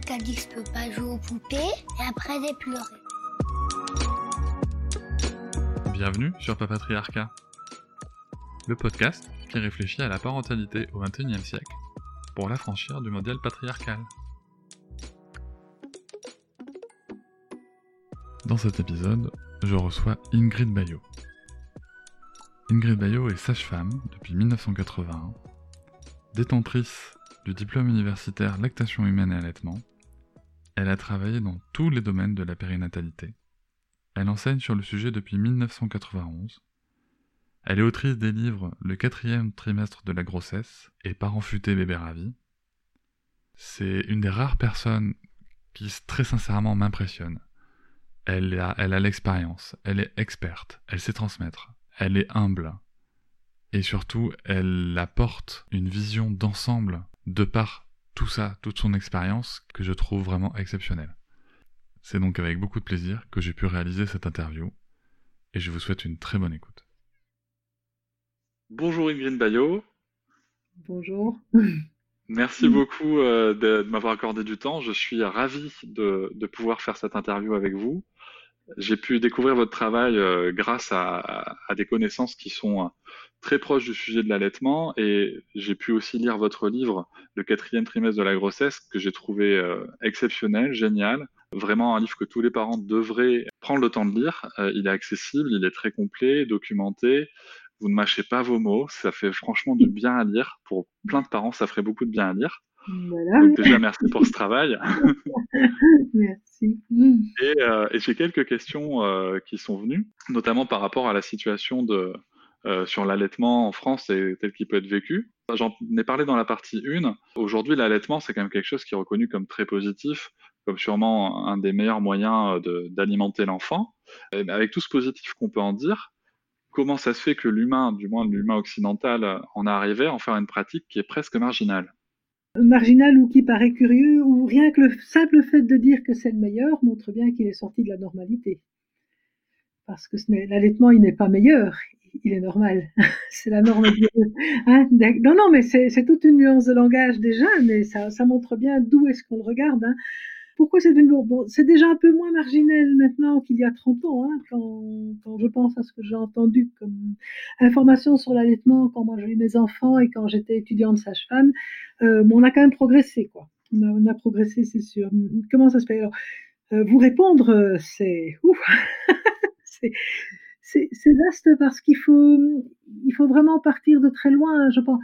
Quelqu'un dit que je peux pas jouer aux poupées et après j'ai pleuré. Bienvenue sur Papatriarcat, le podcast qui réfléchit à la parentalité au XXIe siècle pour l'affranchir du modèle patriarcal. Dans cet épisode, je reçois Ingrid Bayot. Ingrid Bayot est sage-femme depuis 1981, détentrice du diplôme universitaire lactation humaine et allaitement. Elle a travaillé dans tous les domaines de la périnatalité elle enseigne sur le sujet depuis 1991. Elle est autrice des livres Le quatrième trimestre de la grossesse et Parents futés bébé ravi. C'est une des rares personnes qui très sincèrement m'impressionne. Elle a, elle a l'expérience, elle est experte, elle sait transmettre, elle est humble. Et surtout, elle apporte une vision d'ensemble de par tout ça, toute son expérience, que je trouve vraiment exceptionnelle. C'est donc avec beaucoup de plaisir que j'ai pu réaliser cette interview et je vous souhaite une très bonne écoute. Bonjour Ingrid Bayot. Bonjour. Merci beaucoup euh, de, m'avoir accordé du temps. Je suis ravi de, pouvoir faire cette interview avec vous. J'ai pu découvrir votre travail euh, grâce à, des connaissances qui sont euh, très proches du sujet de l'allaitement et j'ai pu aussi lire votre livre, Le quatrième trimestre de la grossesse, que j'ai trouvé exceptionnel, génial, Vraiment un livre que tous les parents devraient prendre le temps de lire. Euh, il est accessible, il est très complet, documenté. Vous ne mâchez pas vos mots. Ça fait franchement du bien à lire. Pour plein de parents, ça ferait beaucoup de bien à lire. Voilà. Donc déjà, merci pour ce travail. merci. Euh, et, j'ai quelques questions euh, qui sont venues, notamment par rapport à la situation de, sur l'allaitement en France et tel qu'il peut être vécu. J'en ai parlé dans la partie 1. Aujourd'hui, l'allaitement, c'est quand même quelque chose qui est reconnu comme très positif comme sûrement un des meilleurs moyens euh, d'alimenter l'enfant. Avec tout ce positif qu'on peut en dire, comment ça se fait que l'humain, du moins l'humain occidental, euh, en est arrivé à en faire une pratique qui est presque marginale? Marginale ou qui paraît curieux, ou rien que le simple fait de dire que c'est le meilleur montre bien qu'il est sorti de la normalité. Parce que l'allaitement, il n'est pas meilleur, il est normal. c'est la norme. Hein non, non, mais c'est toute une nuance de langage déjà, mais ça, ça montre bien d'où est-ce qu'on le regarde. Hein. Pourquoi c'est devenu bon, C'est déjà un peu moins marginal maintenant qu'il y a 30 ans, hein, quand, je pense à ce que j'ai entendu comme information sur l'allaitement quand moi j'ai eu mes enfants et quand j'étais étudiante sage-femme. Euh, on a quand même progressé, quoi. On a, progressé, c'est sûr. Comment ça se fait? Alors, euh, vous répondre, c'est ouf. c'est vaste parce qu'il faut, faut vraiment partir de très loin, je pense.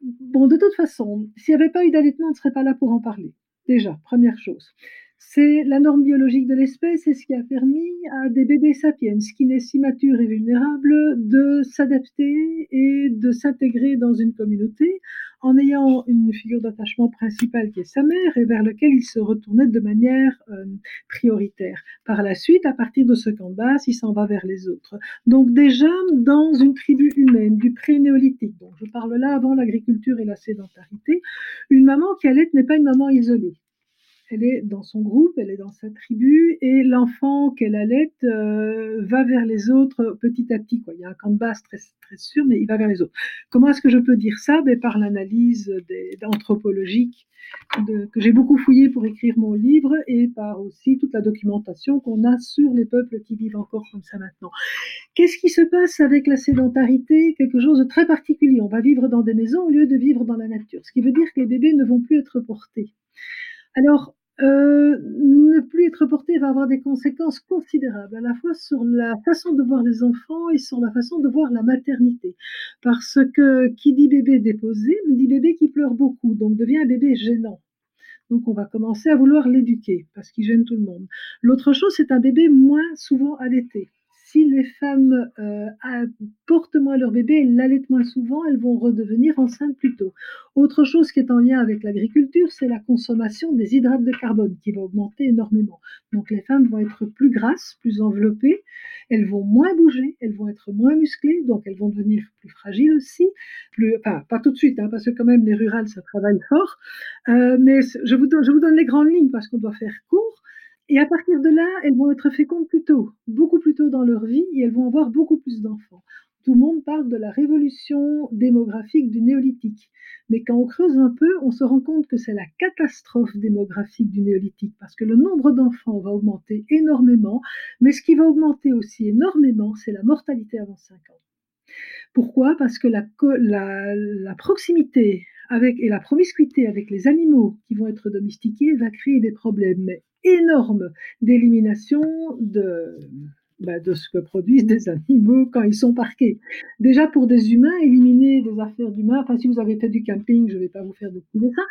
Bon, de toute façon, s'il n'y avait pas eu d'allaitement, on ne serait pas là pour en parler. Déjà, première chose. C'est la norme biologique de l'espèce et ce qui a permis à des bébés sapiens, qui naissent si matures et vulnérables, de s'adapter et de s'intégrer dans une communauté en ayant une figure d'attachement principale qui est sa mère et vers lequel il se retournait de manière euh, prioritaire. Par la suite, à partir de ce base, il s'en va vers les autres. Donc déjà, dans une tribu humaine du pré-néolithique, donc je parle là avant l'agriculture et la sédentarité, une maman qui allait n'est pas une maman isolée elle est dans son groupe, elle est dans sa tribu, et l'enfant qu'elle allait euh, va vers les autres petit à petit. Il y a un base très, très sûr, mais il va vers les autres. Comment est-ce que je peux dire ça? Ben, Par l'analyse anthropologique que j'ai beaucoup fouillé pour écrire mon livre, et par aussi toute la documentation qu'on a sur les peuples qui vivent encore comme ça maintenant. Qu'est-ce qui se passe avec la sédentarité? Quelque chose de très particulier. On va vivre dans des maisons au lieu de vivre dans la nature, ce qui veut dire que les bébés ne vont plus être portés. Alors, euh, ne plus être porté va avoir des conséquences considérables, à la fois sur la façon de voir les enfants et sur la façon de voir la maternité. Parce que qui dit bébé déposé, dit bébé qui pleure beaucoup, donc devient un bébé gênant. Donc on va commencer à vouloir l'éduquer parce qu'il gêne tout le monde. L'autre chose, c'est un bébé moins souvent allaité. Si les femmes euh, portent moins leur bébé, elles l'allaitent moins souvent, elles vont redevenir enceintes plus tôt. Autre chose qui est en lien avec l'agriculture, c'est la consommation des hydrates de carbone qui va augmenter énormément. Donc les femmes vont être plus grasses, plus enveloppées, elles vont moins bouger, elles vont être moins musclées, donc elles vont devenir plus fragiles aussi. Enfin, pas tout de suite, hein, parce que quand même les rurales, ça travaille fort. Euh, mais je vous donne les grandes lignes parce qu'on doit faire court. Et à partir de là, elles vont être fécondes plus tôt, beaucoup plus tôt dans leur vie, et elles vont avoir beaucoup plus d'enfants. Tout le monde parle de la révolution démographique du néolithique. Mais quand on creuse un peu, on se rend compte que c'est la catastrophe démographique du néolithique, parce que le nombre d'enfants va augmenter énormément, mais ce qui va augmenter aussi énormément, c'est la mortalité avant 5 ans. Pourquoi? Parce que la, proximité et la promiscuité avec les animaux qui vont être domestiqués va créer des problèmes énorme d'élimination de, bah, de ce que produisent des animaux quand ils sont parqués. Déjà pour des humains, éliminer des affaires d'humains, enfin si vous avez fait du camping, je ne vais pas vous faire de ça,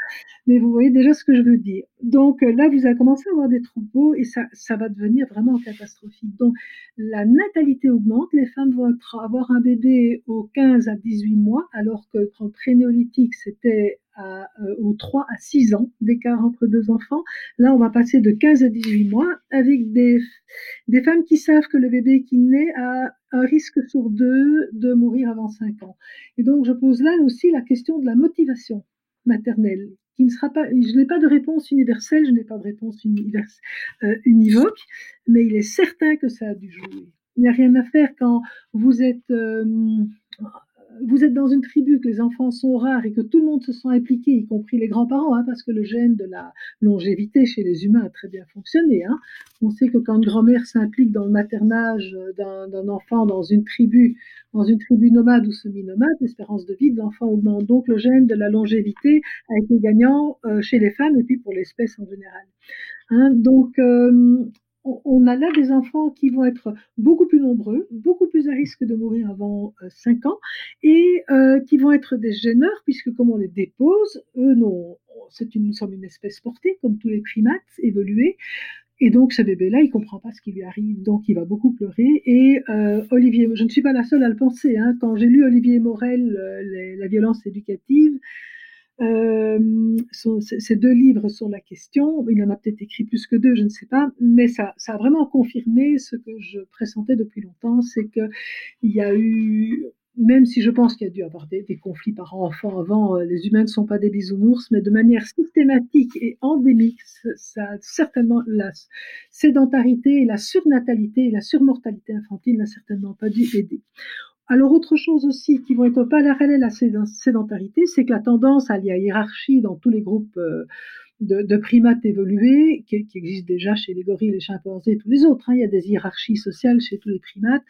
mais vous voyez déjà ce que je veux dire. Donc là, vous avez commencé à avoir des troupeaux et ça, va devenir vraiment catastrophique. Donc la natalité augmente, les femmes vont avoir un bébé aux 15 à 18 mois, alors que quand pré-néolithique, c'était euh, aux 3 à 6 ans d'écart entre deux enfants. Là, on va passer de 15 à 18 mois avec des, des femmes qui savent que le bébé qui naît a un risque sur deux de mourir avant 5 ans. Et donc, je pose là aussi la question de la motivation maternelle. Qui ne sera pas, je n'ai pas de réponse universelle, je n'ai pas de réponse euh, univoque, mais il est certain que ça a dû jouer. Il n'y a rien à faire quand vous êtes euh, vous êtes dans une tribu, que les enfants sont rares et que tout le monde se sent impliqué, y compris les grands-parents, hein, parce que le gène de la longévité chez les humains a très bien fonctionné. Hein. On sait que quand une grand-mère s'implique dans le maternage d'un enfant dans une tribu, dans une tribu nomade ou semi-nomade, l'espérance de vie de l'enfant augmente. Donc le gène de la longévité a été gagnant euh, chez les femmes et puis pour l'espèce en général. Hein. donc euh, on a là des enfants qui vont être beaucoup plus nombreux, beaucoup plus à risque de mourir avant 5 euh, ans, et euh, qui vont être des gêneurs, puisque comme on les dépose, eux, non, une, nous sommes une espèce portée, comme tous les primates évolués, et donc ce bébé-là, il comprend pas ce qui lui arrive, donc il va beaucoup pleurer. Et euh, Olivier, je ne suis pas la seule à le penser, hein, quand j'ai lu Olivier Morel, La violence éducative, euh, ces deux livres sur la question, il en a peut-être écrit plus que deux, je ne sais pas, mais ça, a vraiment confirmé ce que je pressentais depuis longtemps, c'est qu'il y a eu, même si je pense qu'il y a dû avoir des, conflits par enfant avant, euh, les humains ne sont pas des bisounours, mais de manière systématique et endémique, ça, certainement la sédentarité, la surnatalité et la surmortalité infantile n'a certainement pas dû aider. Alors autre chose aussi qui vont être parallèle à la sédentarité, c'est que la tendance à la hiérarchie dans tous les groupes euh, de, primates évolués qui, qui, existent déjà chez les gorilles, les chimpanzés et tous les autres. Hein. Il y a des hiérarchies sociales chez tous les primates,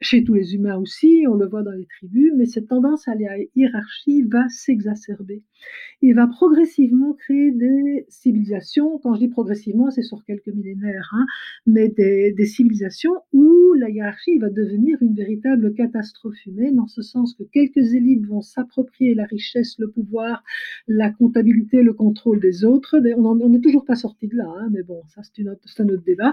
chez tous les humains aussi, on le voit dans les tribus, mais cette tendance à la hiérarchie va s'exacerber et va progressivement créer des civilisations. Quand je dis progressivement, c'est sur quelques millénaires, hein, mais des, des, civilisations où la hiérarchie va devenir une véritable catastrophe humaine, en ce sens que quelques élites vont s'approprier la richesse, le pouvoir, la comptabilité, le contrôle des autres on n'est toujours pas sorti de là, hein, mais bon, ça c'est un autre débat.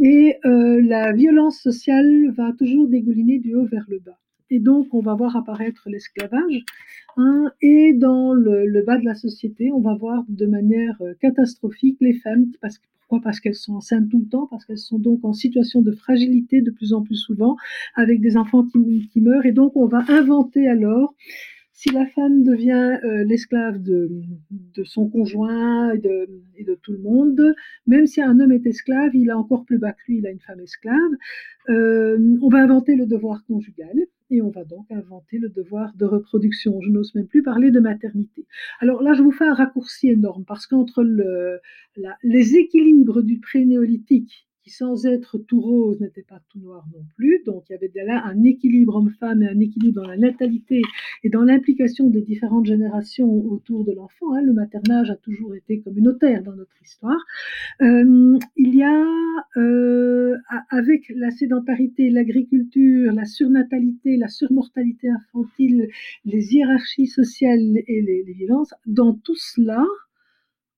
Et euh, la violence sociale va toujours dégouliner du haut vers le bas. Et donc, on va voir apparaître l'esclavage. Hein, et dans le, bas de la société, on va voir de manière euh, catastrophique les femmes. Parce, pourquoi? Parce qu'elles sont enceintes tout le temps, parce qu'elles sont donc en situation de fragilité de plus en plus souvent, avec des enfants qui, qui meurent. Et donc, on va inventer alors si la femme devient euh, l'esclave de, son conjoint et de, tout le monde, même si un homme est esclave, il a encore plus bas que lui, il a une femme esclave, euh, on va inventer le devoir conjugal et on va donc inventer le devoir de reproduction. Je n'ose même plus parler de maternité. Alors là, je vous fais un raccourci énorme parce qu'entre les équilibres du pré-néolithique qui sans être tout rose n'était pas tout noir non plus. Donc il y avait là un équilibre homme-femme et un équilibre dans la natalité et dans l'implication des différentes générations autour de l'enfant. Hein. Le maternage a toujours été communautaire dans notre histoire. Euh, il y a, euh, avec la sédentarité, l'agriculture, la surnatalité, la surmortalité infantile, les hiérarchies sociales et les violences, dans tout cela,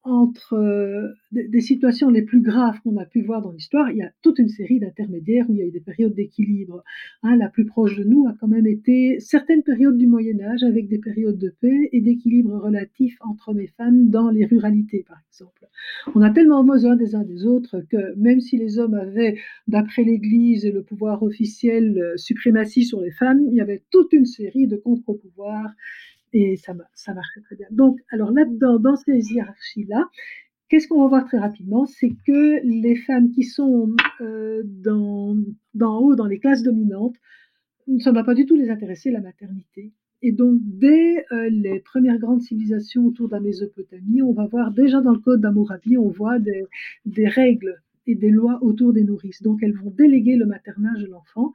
entre euh, des, situations les plus graves qu'on a pu voir dans l'histoire, il y a toute une série d'intermédiaires où il y a eu des périodes d'équilibre. Hein, la plus proche de nous a quand même été certaines périodes du Moyen Âge avec des périodes de paix et d'équilibre relatif entre hommes et femmes dans les ruralités, par exemple. On a tellement besoin des uns des autres que même si les hommes avaient, d'après l'Église, le pouvoir officiel, euh, suprématie sur les femmes, il y avait toute une série de contre-pouvoirs et ça, ça très bien. Donc, alors là-dedans, dans ces hiérarchies-là, qu'est-ce qu'on va voir très rapidement? C'est que les femmes qui sont euh, dans, d'en haut, dans les classes dominantes, ça ne va pas du tout les intéresser, la maternité. Et donc, dès euh, les premières grandes civilisations autour de la Mésopotamie, on va voir déjà dans le code d'Amourabi, on voit des règles et des lois autour des nourrices. Donc elles vont déléguer le maternage de l'enfant,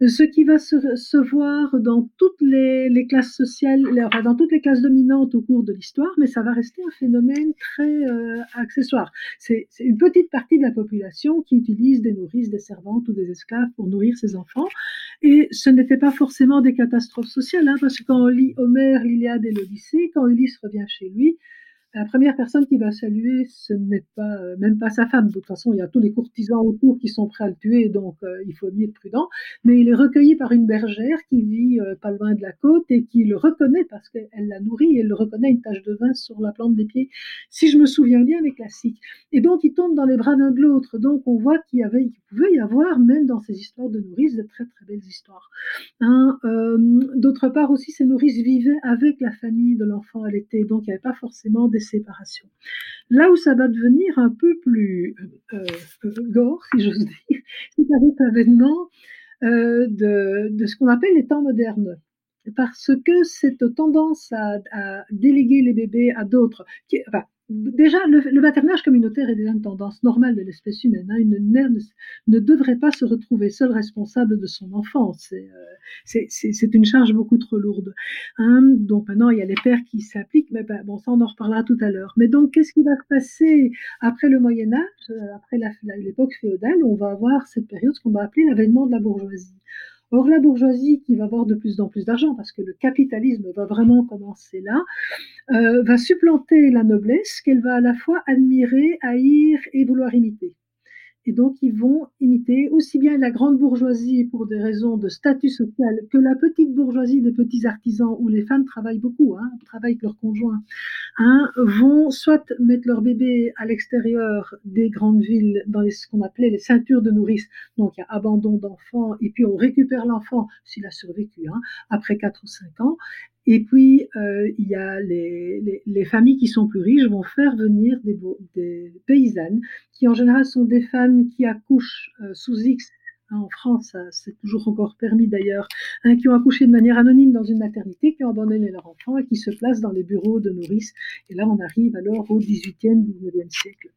ce qui va se, voir dans toutes les, classes sociales, dans toutes les classes dominantes au cours de l'histoire, mais ça va rester un phénomène très euh, accessoire. C'est une petite partie de la population qui utilise des nourrices, des servantes ou des esclaves pour nourrir ses enfants, et ce n'était pas forcément des catastrophes sociales, hein, parce que quand on lit Homère, l'Iliade et l'Odyssée, quand Ulysse revient chez lui, la première personne qui va saluer, ce n'est pas euh, même pas sa femme. De toute façon, il y a tous les courtisans autour qui sont prêts à le tuer, donc euh, il faut mieux être prudent. Mais il est recueilli par une bergère qui vit euh, pas loin de la côte et qui le reconnaît parce qu'elle l'a nourri et elle le reconnaît une tache de vin sur la plante des pieds. Si je me souviens bien, les classiques. Et donc il tombe dans les bras d'un de l'autre. Donc on voit qu'il y avait, qu'il pouvait y avoir même dans ces histoires de nourrices de très très belles histoires. Hein, D'autre part aussi, ces nourrices vivaient avec la famille de l'enfant l'été, donc il n'y avait pas forcément des séparation. Là où ça va devenir un peu plus euh, euh, gore, si j'ose dire, c'est avec l'avènement euh, de, ce qu'on appelle les temps modernes parce que cette tendance à, déléguer les bébés à d'autres, déjà, le, maternage communautaire est déjà une tendance normale de l'espèce humaine. Hein. Une mère ne, devrait pas se retrouver seule responsable de son enfant. C'est euh, une charge beaucoup trop lourde. Hein. Donc maintenant, il y a les pères qui s'appliquent, mais ben, bon, ça on en reparlera tout à l'heure. Mais donc, qu'est-ce qui va se passer après le Moyen Âge, euh, après l'époque féodale? On va avoir cette période, ce qu'on va appeler l'avènement de la bourgeoisie. Or, la bourgeoisie, qui va avoir de plus en plus d'argent, parce que le capitalisme va vraiment commencer là, euh, va supplanter la noblesse qu'elle va à la fois admirer, haïr et vouloir imiter. Et donc, ils vont imiter aussi bien la grande bourgeoisie pour des raisons de statut social que la petite bourgeoisie des petits artisans où les femmes travaillent beaucoup, hein, travaillent avec leurs conjoints, hein, vont soit mettre leur bébé à l'extérieur des grandes villes dans ce qu'on appelait les ceintures de nourrice. Donc, il y a abandon d'enfants et puis on récupère l'enfant s'il a survécu hein, après 4 ou 5 ans. Et puis, euh, il y a les, les, familles qui sont plus riches vont faire venir des, des, paysannes, qui en général sont des femmes qui accouchent euh, sous X. Hein, en France, c'est toujours encore permis d'ailleurs, hein, qui ont accouché de manière anonyme dans une maternité, qui ont abandonné leur enfant et qui se placent dans les bureaux de nourrices. Et là, on arrive alors au 18e, 19e siècle.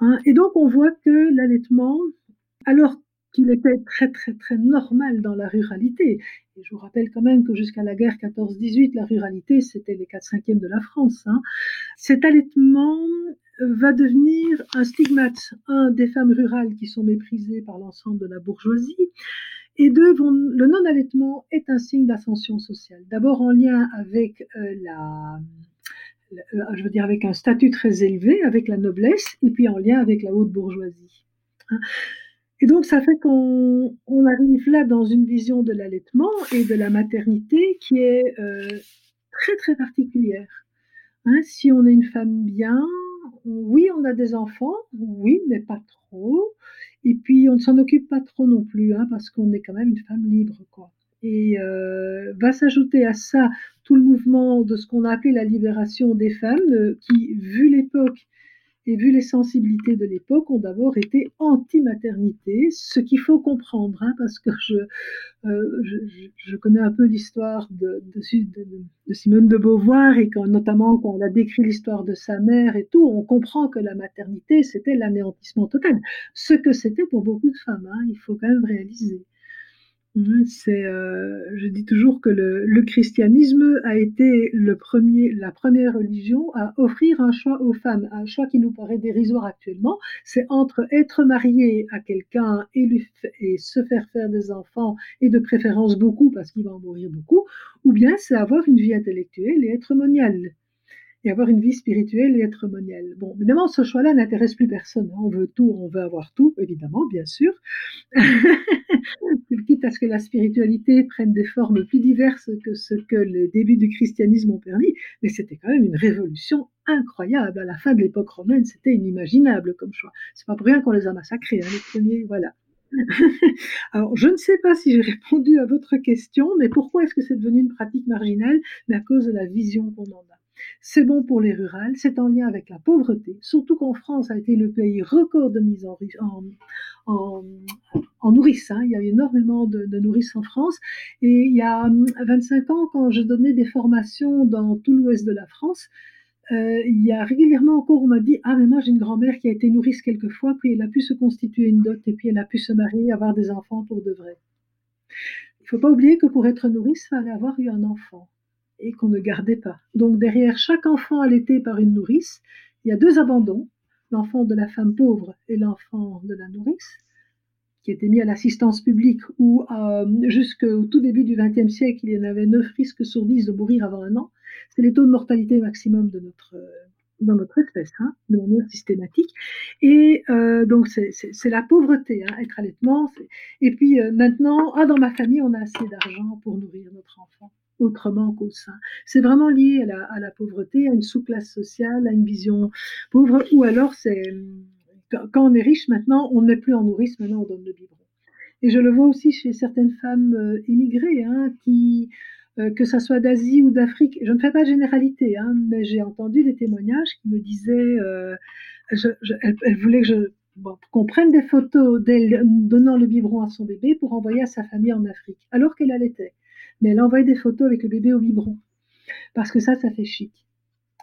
Hein, et donc, on voit que l'allaitement, alors qu'il était très très très normal dans la ruralité. Et je vous rappelle quand même que jusqu'à la guerre 14-18, la ruralité, c'était les 4 5 de la France. Hein. Cet allaitement va devenir un stigmate, un, des femmes rurales qui sont méprisées par l'ensemble de la bourgeoisie, et deux, le non-allaitement est un signe d'ascension sociale. D'abord en lien avec euh, la, je veux dire avec un statut très élevé, avec la noblesse, et puis en lien avec la haute bourgeoisie. Hein. Et donc, ça fait qu'on on arrive là dans une vision de l'allaitement et de la maternité qui est euh, très, très particulière. Hein, si on est une femme bien, oui, on a des enfants, oui, mais pas trop. Et puis, on ne s'en occupe pas trop non plus, hein, parce qu'on est quand même une femme libre. Et euh, va s'ajouter à ça tout le mouvement de ce qu'on a appelé la libération des femmes, euh, qui, vu l'époque, et vu les sensibilités de l'époque, ont d'abord été anti-maternité, ce qu'il faut comprendre, hein, parce que euh, je, connais un peu l'histoire de, de, Simone de Beauvoir, et quand, notamment quand elle a décrit l'histoire de sa mère et tout, on comprend que la maternité, c'était l'anéantissement total. Ce que c'était pour beaucoup de femmes, hein, il faut quand même réaliser. C'est, euh, je dis toujours que le, christianisme a été le premier, la première religion à offrir un choix aux femmes, un choix qui nous paraît dérisoire actuellement. C'est entre être marié à quelqu'un et, et se faire faire des enfants et de préférence beaucoup parce qu'il va en mourir beaucoup, ou bien c'est avoir une vie intellectuelle et être moniale. Et avoir une vie spirituelle et être moniale. Bon, évidemment, ce choix-là n'intéresse plus personne. Hein. On veut tout, on veut avoir tout, évidemment, bien sûr. Quitte à ce que la spiritualité prenne des formes plus diverses que ce que les débuts du christianisme ont permis, mais c'était quand même une révolution incroyable. À la fin de l'époque romaine, c'était inimaginable comme choix. C'est pas pour rien qu'on les a massacrés, hein, les premiers, voilà. Alors, je ne sais pas si j'ai répondu à votre question, mais pourquoi est-ce que c'est devenu une pratique marginale? Mais à cause de la vision qu'on en a. C'est bon pour les rurales, c'est en lien avec la pauvreté, surtout qu'en France a été le pays record de mise en, en. Hein. Il y a énormément de, de, nourrices en France. Et il y a 25 ans, quand je donnais des formations dans tout l'ouest de la France, euh, il y a régulièrement encore, on m'a dit Ah, mais moi j'ai une grand-mère qui a été nourrice quelquefois, puis elle a pu se constituer une dot, et puis elle a pu se marier, avoir des enfants pour de vrai. Il ne faut pas oublier que pour être nourrice, il fallait avoir eu un enfant et qu'on ne gardait pas. Donc derrière chaque enfant allaité par une nourrice, il y a deux abandons, l'enfant de la femme pauvre et l'enfant de la nourrice, qui étaient mis à l'assistance publique, où euh, jusqu'au tout début du XXe siècle, il y en avait neuf risques sur dix de mourir avant un an. C'est les taux de mortalité maximum de notre dans notre espèce, hein, de manière systématique. Et euh, donc c'est la pauvreté, hein, être allaitement. Et puis euh, maintenant, ah, dans ma famille, on a assez d'argent pour nourrir notre enfant autrement qu'au sein. C'est vraiment lié à la, pauvreté, à une sous-classe sociale, à une vision pauvre, ou alors c'est quand on est riche maintenant, on n'est plus en nourrice, maintenant on donne le biberon. Et je le vois aussi chez certaines femmes euh, immigrées, hein, euh, que ça soit d'Asie ou d'Afrique, je ne fais pas de généralité, hein, mais j'ai entendu des témoignages qui me disaient, euh, je, voulait que je qu'on prenne des photos d'elle donnant le biberon à son bébé pour envoyer à sa famille en Afrique, alors qu'elle allaitait mais elle envoyait des photos avec le bébé au biberon. Parce que ça, ça fait chic.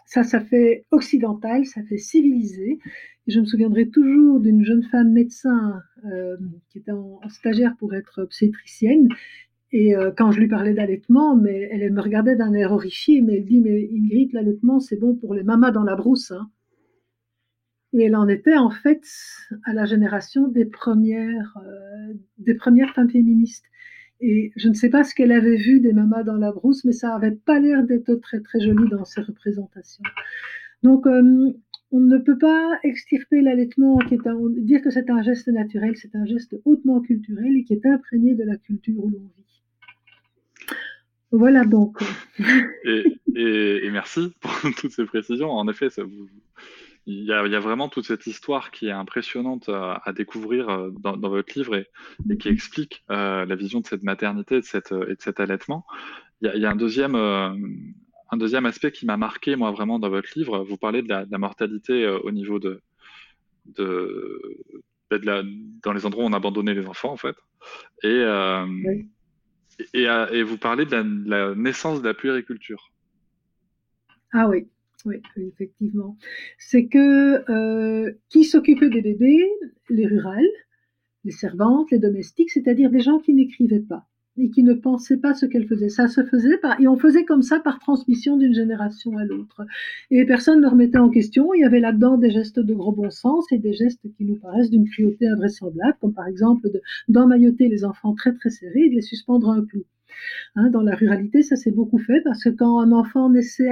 Ça, ça fait occidental, ça fait civilisé. Et je me souviendrai toujours d'une jeune femme médecin euh, qui était en, stagiaire pour être obstétricienne. Et euh, quand je lui parlais d'allaitement, mais elle, me regardait d'un air horrifié, mais elle dit Mais Ingrid, l'allaitement, c'est bon pour les mamas dans la brousse. Hein. Et elle en était en fait à la génération des premières, euh, des premières femmes féministes. Et je ne sais pas ce qu'elle avait vu des mamas dans la brousse, mais ça n'avait pas l'air d'être très très joli dans ses représentations. Donc, euh, on ne peut pas extirper l'allaitement, qui est dire que c'est un geste naturel, c'est un geste hautement culturel et qui est imprégné de la culture où l'on vit. Voilà donc. et, et, merci pour toutes ces précisions. En effet, ça vous, il y, a, il y, a, vraiment toute cette histoire qui est impressionnante à, à découvrir euh, dans, dans, votre livre et, et qui explique euh, la vision de cette maternité et de, cette, et de cet allaitement. Il y a, il y a un, deuxième, euh, un deuxième aspect qui m'a marqué, moi, vraiment, dans votre livre. Vous parlez de la, de la mortalité euh, au niveau de, de, de la, dans les endroits où on abandonnait les enfants, en fait. Et, euh, oui. et, et, vous parlez de la, de la naissance de la puériculture. Ah oui. Oui, effectivement. C'est que euh, qui s'occupait des bébés? Les rurales, les servantes, les domestiques, c'est-à-dire des gens qui n'écrivaient pas et qui ne pensaient pas ce qu'elles faisaient. Ça se faisait par, et on faisait comme ça par transmission d'une génération à l'autre. Et personne ne remettait en question. Il y avait là-dedans des gestes de gros bon sens et des gestes qui nous paraissent d'une cruauté invraisemblable, comme par exemple d'emmailloter les enfants très très serrés et de les suspendre à un clou. Hein, dans la ruralité, ça s'est beaucoup fait parce que quand un enfant naissait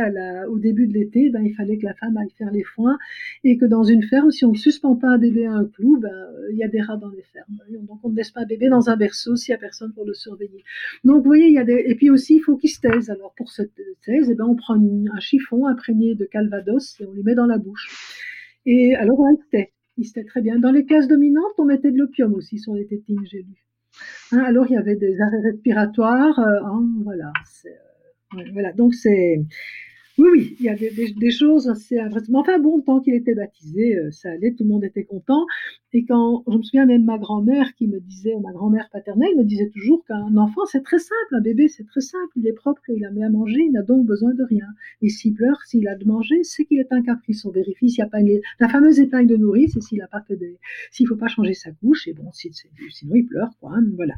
au début de l'été, ben, il fallait que la femme aille faire les foins et que dans une ferme, si on ne suspend pas un bébé à un clou, ben, il y a des rats dans les fermes. Donc on ne laisse pas un bébé dans un berceau s'il n'y a personne pour le surveiller. Donc vous voyez, il y a des... Et puis aussi, il faut qu'il se taise. Alors pour se taise, eh ben, on prend un chiffon imprégné de calvados et on lui met dans la bouche. Et alors on se tait. Il se tait très bien. Dans les classes dominantes, on mettait de l'opium aussi sur les tétines, j'ai lu. Hein, alors il y avait des arrêts respiratoires, euh, hein, voilà. Euh, voilà, donc c'est oui, oui, il y a des, choses assez. Enfin bon, tant qu'il était baptisé, euh, ça allait, tout le monde était content. Et quand, je me souviens même ma grand-mère qui me disait, ma grand-mère paternelle me disait toujours qu'un enfant c'est très simple, un bébé c'est très simple, il est propre, il a mis à manger, il n'a donc besoin de rien. Et s'il pleure, s'il a de manger, c'est qu'il est un caprice. On vérifie s'il n'y a pas une, la fameuse épingle de nourrice et s'il a pas fait des, s'il faut pas changer sa couche, et bon, si, sinon il pleure, quoi, hein, voilà.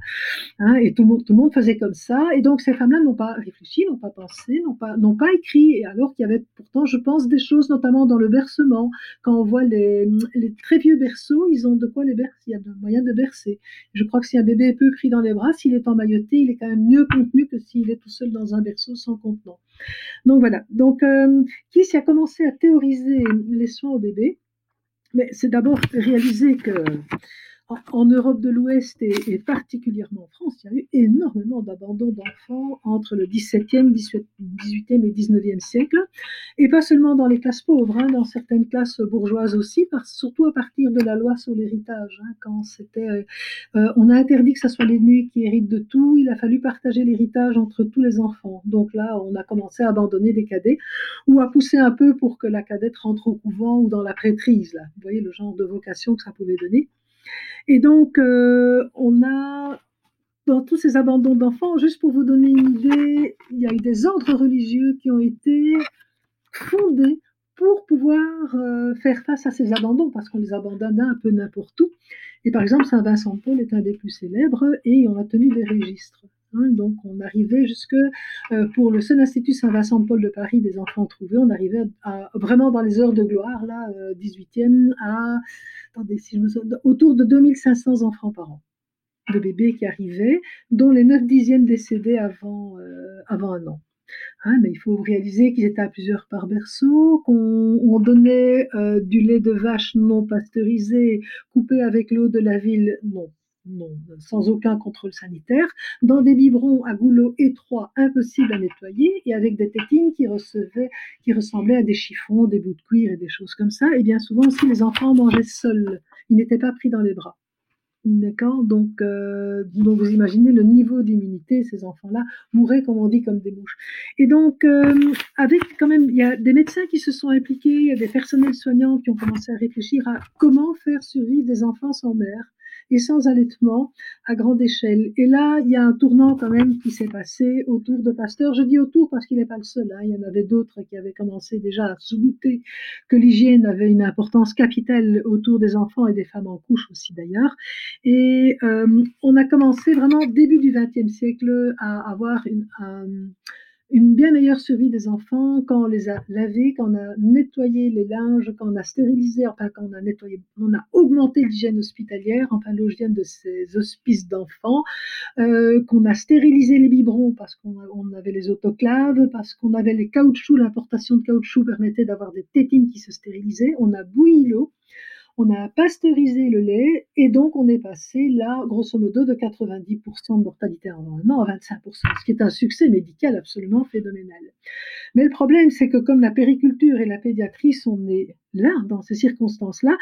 Hein, et tout le, monde, tout le monde faisait comme ça. Et donc ces femmes-là n'ont pas réfléchi, n'ont pas pensé, n'ont pas, n'ont pas écrit. Et alors qu'il y avait pourtant, je pense, des choses, notamment dans le bercement. Quand on voit les, les très vieux berceaux, ils de quoi les bercer, il y a de moyen de bercer. Je crois que si un bébé est peu pris dans les bras, s'il est emmailloté, il est quand même mieux contenu que s'il est tout seul dans un berceau sans contenant. Donc voilà. Donc, euh, qui s'y a commencé à théoriser les soins au bébé Mais c'est d'abord réaliser que en, Europe de l'Ouest et, particulièrement en France, il y a eu énormément d'abandon d'enfants entre le 17e, 18e et 19e siècle, et pas seulement dans les classes pauvres, hein, dans certaines classes bourgeoises aussi, surtout à partir de la loi sur l'héritage. Hein, quand c'était, euh, euh, on a interdit que ce soit l'aîné qui hérite de tout, il a fallu partager l'héritage entre tous les enfants. Donc là, on a commencé à abandonner des cadets ou à pousser un peu pour que la cadette rentre au couvent ou dans la prêtrise. Là. Vous voyez le genre de vocation que ça pouvait donner. Et donc, euh, on a, dans tous ces abandons d'enfants, juste pour vous donner une idée, il y a eu des ordres religieux qui ont été fondés pour pouvoir euh, faire face à ces abandons, parce qu'on les abandonnait un peu n'importe où. Et par exemple, Saint Vincent Paul est un des plus célèbres, et on a tenu des registres. Hein. donc on arrivait jusque, euh, pour le seul institut Saint-Vincent de Paris des enfants trouvés, on arrivait vraiment dans les heures de gloire, là, 18e, à si je me souviens, autour de 2500 enfants par an de bébés qui arrivaient, dont les 9 dixièmes décédaient avant, euh, avant un an. Hein, mais il faut réaliser qu'ils étaient à plusieurs par berceau, qu'on donnait euh, du lait de vache non pasteurisé, coupé avec l'eau de la ville, non, sans aucun contrôle sanitaire, dans des biberons à goulot étroits, impossibles à nettoyer, et avec des tétines qui, ressemblaient à des chiffons, des bouts de cuir et des choses comme ça. Et bien souvent aussi, les enfants mangeaient seuls. Ils n'étaient pas pris dans les bras. D'accord? Donc, euh, donc, vous imaginez le niveau d'immunité, ces enfants-là mouraient, comme on dit, comme des mouches. Et donc, euh, avec quand même, il y a des médecins qui se sont impliqués, il y a des personnels soignants qui ont commencé à réfléchir à comment faire survivre des enfants sans mère et sans allaitement à grande échelle. Et là, il y a un tournant quand même qui s'est passé autour de Pasteur. Je dis autour parce qu'il n'est pas le seul. Hein. Il y en avait d'autres qui avaient commencé déjà à se douter que l'hygiène avait une importance capitale autour des enfants et des femmes en couche aussi d'ailleurs. Et euh, on a commencé vraiment début du XXe siècle à avoir une, un, une bien meilleure survie des enfants quand on les a lavés, quand on a nettoyé les linges, quand on a stérilisé, enfin quand on a nettoyé, on a augmenté l'hygiène hospitalière, enfin l'hygiène de ces hospices d'enfants, euh, qu'on a stérilisé les biberons parce qu'on avait les autoclaves, parce qu'on avait les caoutchoucs, l'importation de caoutchouc permettait d'avoir des tétines qui se stérilisaient, on a bouilli l'eau, on a pasteurisé le lait et donc on est passé là, grosso modo, de 90% de mortalité an à 25%, ce qui est un succès médical absolument phénoménal. Mais le problème, c'est que comme la périculture et la pédiatrie sont nées là, dans ces circonstances-là,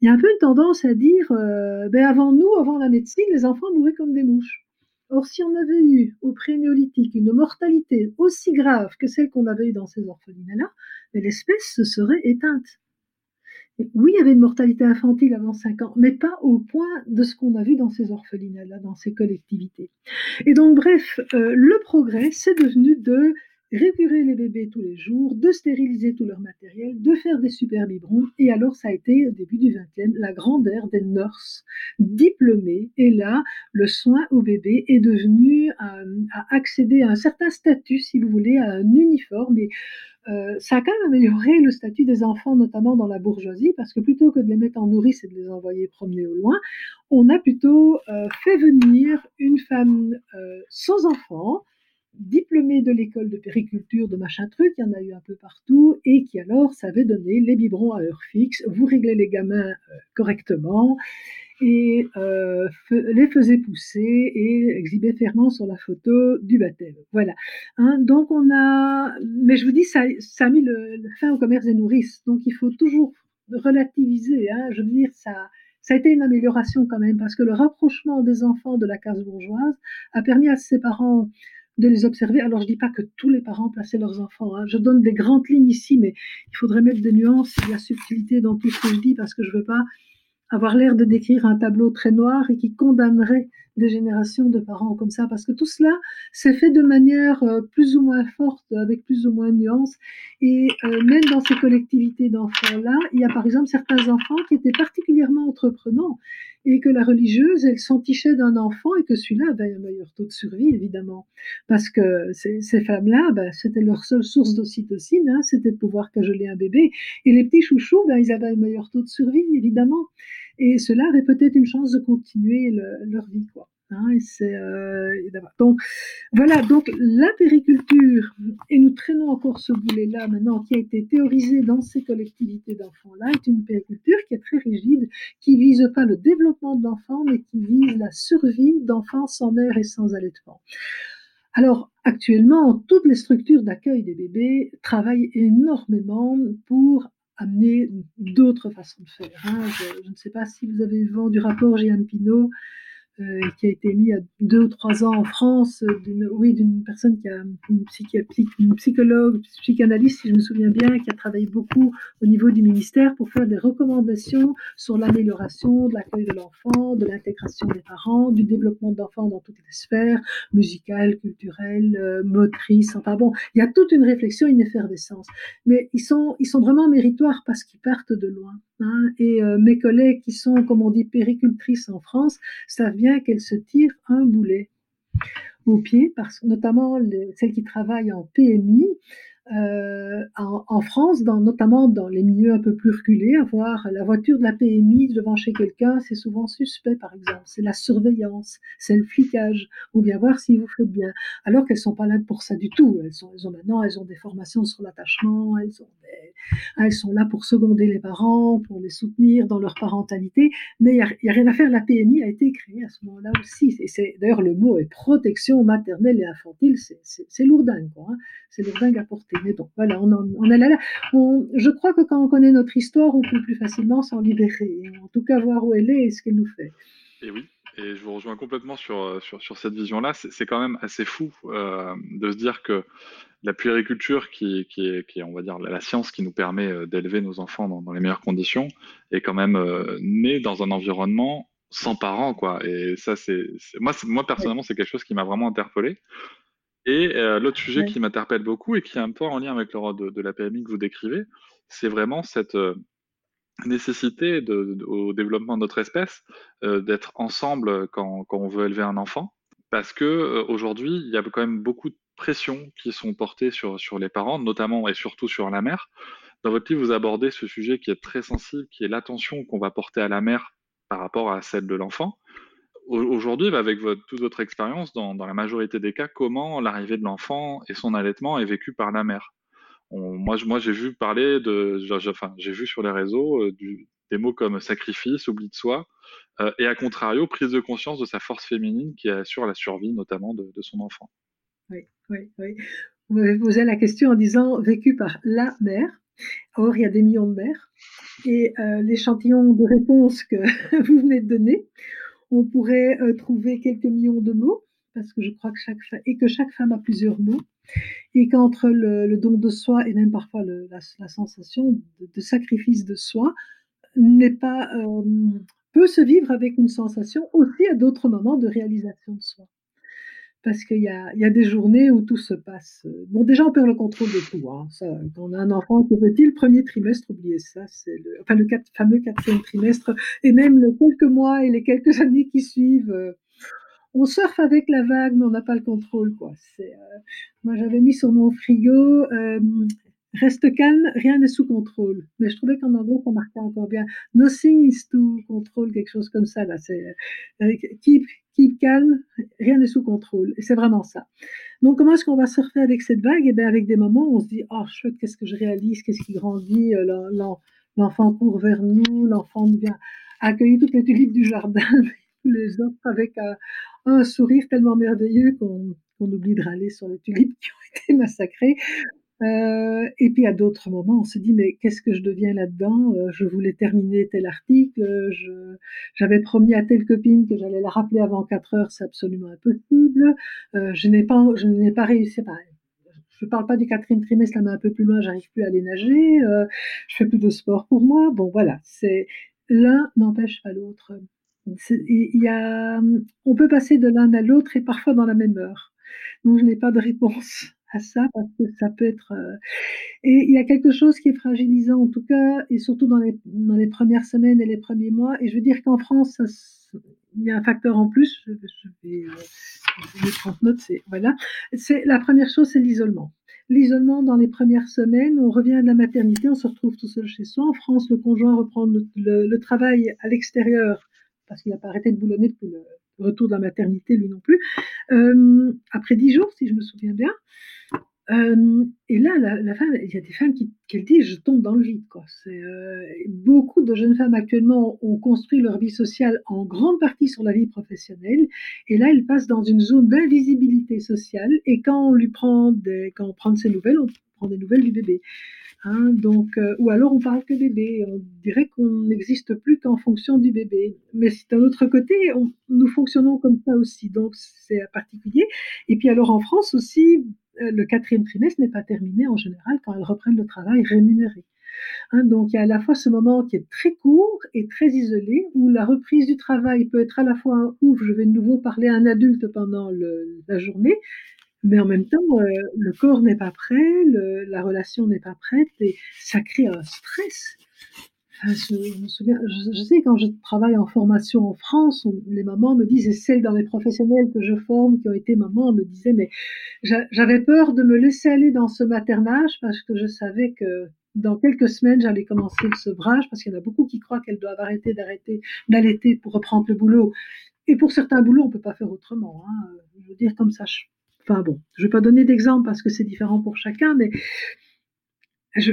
il y a un peu une tendance à dire, euh, ben avant nous, avant la médecine, les enfants mouraient comme des mouches. Or, si on avait eu au pré-néolithique une mortalité aussi grave que celle qu'on avait eue dans ces orphelinats-là, ben, l'espèce se serait éteinte. Oui, il y avait une mortalité infantile avant 5 ans, mais pas au point de ce qu'on a vu dans ces orphelinats-là, dans ces collectivités. Et donc, bref, euh, le progrès, c'est devenu de récurer les bébés tous les jours, de stériliser tout leur matériel, de faire des super biberons. Et alors, ça a été, au début du 20e, la grande ère des nurses diplômées. Et là, le soin au bébé est devenu à, euh, accéder à un certain statut, si vous voulez, à un uniforme. Et euh, ça a quand même amélioré le statut des enfants, notamment dans la bourgeoisie, parce que plutôt que de les mettre en nourrice et de les envoyer promener au loin, on a plutôt euh, fait venir une femme euh, sans enfant, diplômée de l'école de périculture, de machin truc, il y en a eu un peu partout, et qui alors savait donner les biberons à heure fixe, vous réglez les gamins correctement, et euh, les faisait pousser et exhibait fièrement sur la photo du baptême. Voilà. Hein, donc on a, mais je vous dis, ça, ça a mis le, fin au commerce des nourrices. Donc il faut toujours relativiser. Hein, je veux dire, ça, ça a été une amélioration quand même parce que le rapprochement des enfants de la case bourgeoise a permis à ses parents de les observer. Alors, je dis pas que tous les parents plaçaient leurs enfants. Hein. Je donne des grandes lignes ici, mais il faudrait mettre des nuances et de la subtilité dans tout ce que je dis parce que je veux pas avoir l'air de décrire un tableau très noir et qui condamnerait des générations de parents comme ça, parce que tout cela s'est fait de manière euh, plus ou moins forte, avec plus ou moins de nuances. Et euh, même dans ces collectivités d'enfants-là, il y a par exemple certains enfants qui étaient particulièrement entreprenants et que la religieuse, elle s'entichait d'un enfant et que celui-là avait un meilleur taux de survie, évidemment. Parce que ces, femmes-là, ben, c'était leur seule source d'ocytocine, hein, c'était de pouvoir cajoler un bébé. Et les petits chouchous, ben, ils avaient un meilleur taux de survie, évidemment. Et cela avait peut-être une chance de continuer leur vie, quoi. Hein, euh, donc voilà, donc la périculture, et nous traînons encore ce boulet-là maintenant, qui a été théorisé dans ces collectivités d'enfants-là, est une périculture qui est très rigide, qui vise pas le développement de l'enfant, mais qui vise la survie d'enfants sans mère et sans allaitement. Alors actuellement, toutes les structures d'accueil des bébés travaillent énormément pour amener d'autres façons de faire. Hein. Je, ne sais pas si vous avez vu du rapport Jeanne Pinot euh, qui a été mis il y a deux ou trois ans en France, d'une, oui, d'une personne qui a une, psychologue, psychanalyste, si je me souviens bien, qui a travaillé beaucoup au niveau du ministère pour faire des recommandations sur l'amélioration de l'accueil de l'enfant, de l'intégration des parents, du développement d'enfants dans toutes les sphères, musicales, culturelles, euh, motrices. Enfin bon, il y a toute une réflexion, une effervescence. Mais ils sont, ils sont vraiment méritoires parce qu'ils partent de loin. Hein, et euh, mes collègues qui sont, comme on dit, péricultrices en France, savent bien qu'elles se tirent un boulet au pied, parce, notamment celles qui travaillent en PMI, euh, en, France, dans, notamment dans les milieux un peu plus reculés, avoir la voiture de la PMI devant chez quelqu'un, c'est souvent suspect, par exemple. C'est la surveillance, c'est le flicage. On vient voir si vous faites bien. Alors qu'elles sont pas là pour ça du tout. Elles sont, elles ont maintenant, elles ont des formations sur l'attachement, elles ont elles sont là pour seconder les parents, pour les soutenir dans leur parentalité. Mais il n'y a, a, rien à faire. La PMI a été créée à ce moment-là aussi. Et c'est d'ailleurs le mot est protection maternelle et infantile. C'est lourdingue, quoi. Hein. C'est lourdingue à porter. Mais bon, voilà, on, en, est là. je crois que quand on connaît notre histoire, on peut plus facilement s'en libérer. En tout cas, voir où elle est et ce qu'elle nous fait. Et oui, et je vous rejoins complètement sur, sur, sur cette vision-là. C'est quand même assez fou euh, de se dire que la puériculture, qui, qui, est, on va dire, la science qui nous permet euh, d'élever nos enfants dans, les meilleures conditions, est quand même euh, née dans un environnement sans parents, quoi. Et ça, c'est moi, moi personnellement, c'est quelque chose qui m'a vraiment interpellé. Et euh, l'autre sujet qui m'interpelle beaucoup et qui est un peu en lien avec le rôle de, la PMI que vous décrivez, c'est vraiment cette euh, nécessité de, au développement de notre espèce euh, d'être ensemble quand, quand, on veut élever un enfant. Parce que aujourd'hui, il y a quand même beaucoup de pressions qui sont portées sur, sur les parents, notamment et surtout sur la mère. Dans votre livre, vous abordez ce sujet qui est très sensible, qui est l'attention qu'on va porter à la mère par rapport à celle de l'enfant aujourd'hui, bah, avec toute votre expérience, dans, la majorité des cas, comment l'arrivée de l'enfant et son allaitement est vécu par la mère? Moi, j'ai vu parler de, enfin, j'ai vu sur les réseaux euh, des mots comme sacrifice, oubli de soi, euh, et à contrario, prise de conscience de sa force féminine qui assure la survie notamment de, son enfant. Oui, oui, oui. Vous m'avez posé la question en disant vécu par la mère. Or, il y a des millions de mères. Et euh, l'échantillon de réponse que vous venez de donner, on pourrait euh, trouver quelques millions de mots, parce que je crois que chaque et que chaque femme a plusieurs mots, et qu'entre le, don de soi et même parfois la, sensation de, sacrifice de soi n'est pas euh, peut se vivre avec une sensation aussi à d'autres moments de réalisation de soi parce qu'il y a, des journées où tout se passe. Bon, déjà, on perd le contrôle de tout. Hein. Quand on a un enfant qui petit, le premier trimestre, oubliez ça, c'est le, enfin, le fameux quatrième trimestre, et même les quelques mois et les quelques années qui suivent. Euh, on surfe avec la vague, mais on n'a pas le contrôle, euh, moi, j'avais mis sur mon frigo euh, Reste calme, rien n'est sous contrôle. Mais je trouvais qu'en anglais, ça marquait encore bien. Nothing is to control, quelque chose comme ça. Là, euh, keep, keep calme, rien n'est sous contrôle. C'est vraiment ça. Donc, comment est-ce qu'on va surfer avec cette vague? Eh bien, avec des moments où on se dit, oh, chouette, qu'est-ce que je réalise, qu'est-ce qui grandit, euh, l'enfant court vers nous, l'enfant vient accueillir toutes les tulipes du jardin, tous les autres avec un, un sourire tellement merveilleux qu'on oublie de râler sur les tulipes qui ont été massacrées. Euh, et puis à d'autres moments, on se dit mais qu'est-ce que je deviens là-dedans? Euh, Je voulais terminer tel article, j'avais promis à telle copine que j'allais la rappeler avant 4 heures, c'est absolument impossible. Euh, je n'ai pas, je n'ai pas réussi. Je parle pas du quatrième trimestre, là, mais un peu plus loin, j'arrive plus à aller nager. Euh, je fais plus de sport pour moi. Bon, voilà, c'est l'un n'empêche pas l'autre. Il y a, on peut passer de l'un à l'autre et parfois dans la même heure. Donc je n'ai pas de réponse à ça parce que ça peut être. Euh, et il y a quelque chose qui est fragilisant en tout cas, et surtout dans les, dans les premières semaines et les premiers mois. Et je veux dire qu'en France, il y a un facteur en plus. Je, vais, euh, je vais prendre note. C'est voilà. C'est la première chose, c'est l'isolement. l'isolement dans les premières semaines, on revient de la maternité, on se retrouve tout seul chez soi. En France, le conjoint reprend le, travail à l'extérieur parce qu'il n'a pas arrêté de boulonner depuis le retour de la maternité, lui non plus. Euh, après dix jours, si je me souviens bien. Euh, et là, la, femme, il y a des femmes qui, qui disent je tombe dans le vide. Quoi. Euh, beaucoup de jeunes femmes actuellement ont construit leur vie sociale en grande partie sur la vie professionnelle, et là, elles passent dans une zone d'invisibilité sociale. Et quand on lui prend quand on prend ses nouvelles, on prend des nouvelles du bébé. Hein, donc, euh, ou alors on parle que bébé, on dirait qu'on n'existe plus qu'en fonction du bébé. Mais d'un autre côté, nous fonctionnons comme ça aussi, donc c'est particulier. Et puis alors en France aussi, euh, le quatrième trimestre n'est pas terminé en général quand elles reprennent le travail rémunéré. Hein, donc il y a à la fois ce moment qui est très court et très isolé, où la reprise du travail peut être à la fois ouf, je vais de nouveau parler à un adulte pendant la journée, mais en même temps, euh, le corps n'est pas prêt, la relation n'est pas prête, et ça crée un stress. souviens, je, sais quand je travaille en formation en France, les mamans me disent, et celles dans les professionnels que je forme qui ont été mamans me disaient, mais j'avais peur de me laisser aller dans ce maternage parce que je savais que dans quelques semaines, j'allais commencer le sevrage parce qu'il y en a beaucoup qui croient qu'elles doivent arrêter d'arrêter d'allaiter pour reprendre le boulot. Et pour certains boulots, on peut pas faire autrement. Hein. Je veux dire comme ça. Bon, je vais pas donner d'exemple parce que c'est différent pour chacun, mais je,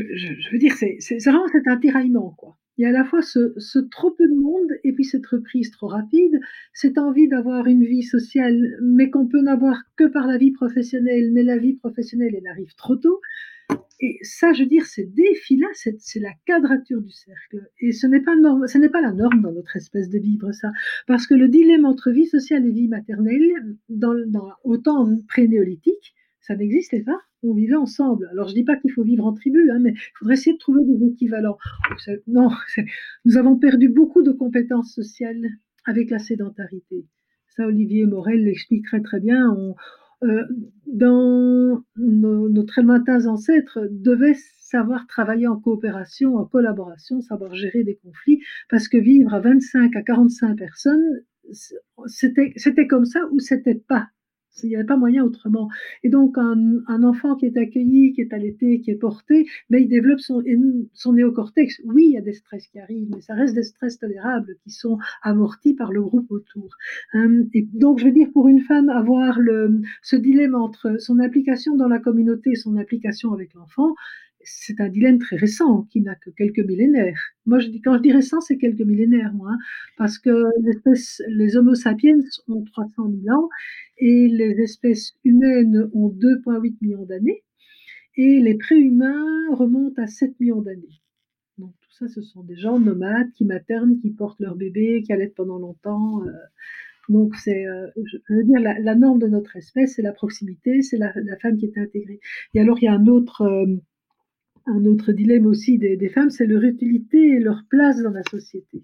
veux dire, c'est vraiment cet intiraillement, quoi. Il y a à la fois ce, trop peu de monde et puis cette reprise trop rapide, cette envie d'avoir une vie sociale, mais qu'on peut n'avoir que par la vie professionnelle, mais la vie professionnelle, elle arrive trop tôt. Et ça, je veux dire, ces défis-là, c'est la quadrature du cercle. Et ce n'est pas, pas la norme dans notre espèce de vivre, ça. Parce que le dilemme entre vie sociale et vie maternelle, dans, dans au temps pré-néolithique, ça n'existait pas. On vivait ensemble. Alors, je dis pas qu'il faut vivre en tribu, hein, mais il faudrait essayer de trouver des équivalents. Non, nous avons perdu beaucoup de compétences sociales avec la sédentarité. Ça, Olivier Morel l'explique très très bien. Euh, dans nos, très lointains ancêtres, devaient savoir travailler en coopération, en collaboration, savoir gérer des conflits, parce que vivre à 25 à 45 personnes, c'était comme ça ou c'était pas? Il n'y avait pas moyen autrement. Et donc, un, enfant qui est accueilli, qui est allaité, qui est porté, ben, il développe son, néocortex. Oui, il y a des stress qui arrivent, mais ça reste des stress tolérables qui sont amortis par le groupe autour. Hein, et donc, je veux dire, pour une femme, avoir le, ce dilemme entre son application dans la communauté et son application avec l'enfant, c'est un dilemme très récent qui n'a que quelques millénaires. Moi, je dis, quand je dis récent, c'est quelques millénaires, moi, hein, parce que les Homo sapiens ont 300 000 ans et les espèces humaines ont 2,8 millions d'années et les préhumains remontent à 7 millions d'années. Donc tout ça, ce sont des gens nomades qui maternent, qui portent leur bébé, qui allaitent pendant longtemps. Euh. donc c'est, euh, je veux dire, la, norme de notre espèce, c'est la proximité, c'est la, femme qui est intégrée. Et alors il y a un autre euh, un autre dilemme aussi des, femmes, c'est leur utilité et leur place dans la société.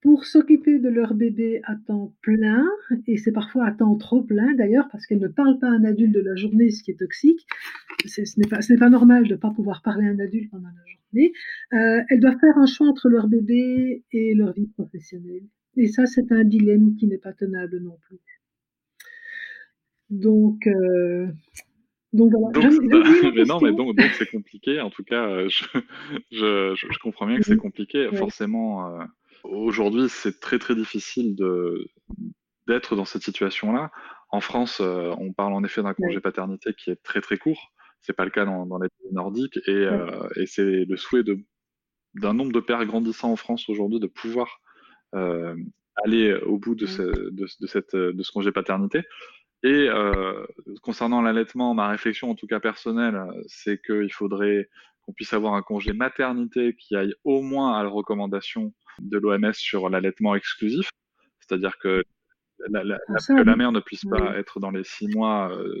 Pour s'occuper de leur bébé à temps plein, et c'est parfois à temps trop plein d'ailleurs, parce qu'elles ne parlent pas à un adulte de la journée, ce qui est toxique, ce n'est pas, normal de ne pas pouvoir parler à un adulte pendant la journée, euh, elles doivent faire un choix entre leur bébé et leur vie professionnelle. Et ça, c'est un dilemme qui n'est pas tenable non plus. Donc, euh, donc voilà. mais non, mais donc c'est compliqué. En tout cas, euh, je, je, je, comprends bien que c'est compliqué. Forcément, euh, aujourd'hui, c'est très très difficile de d'être dans cette situation-là. En France, euh, on parle en effet d'un congé paternité qui est très très court. C'est pas le cas dans, dans les pays nordiques et, et c'est le souhait d'un nombre de pères grandissants en France aujourd'hui de pouvoir aller au bout de, ce, de, de, cette, de ce congé paternité. Et euh, concernant l'allaitement, ma réflexion, en tout cas personnelle, c'est qu'il faudrait qu'on puisse avoir un congé maternité qui aille au moins à la recommandation de l'OMS sur l'allaitement exclusif, c'est-à-dire que la, la, que la mère ne puisse pas être dans les six mois. Euh...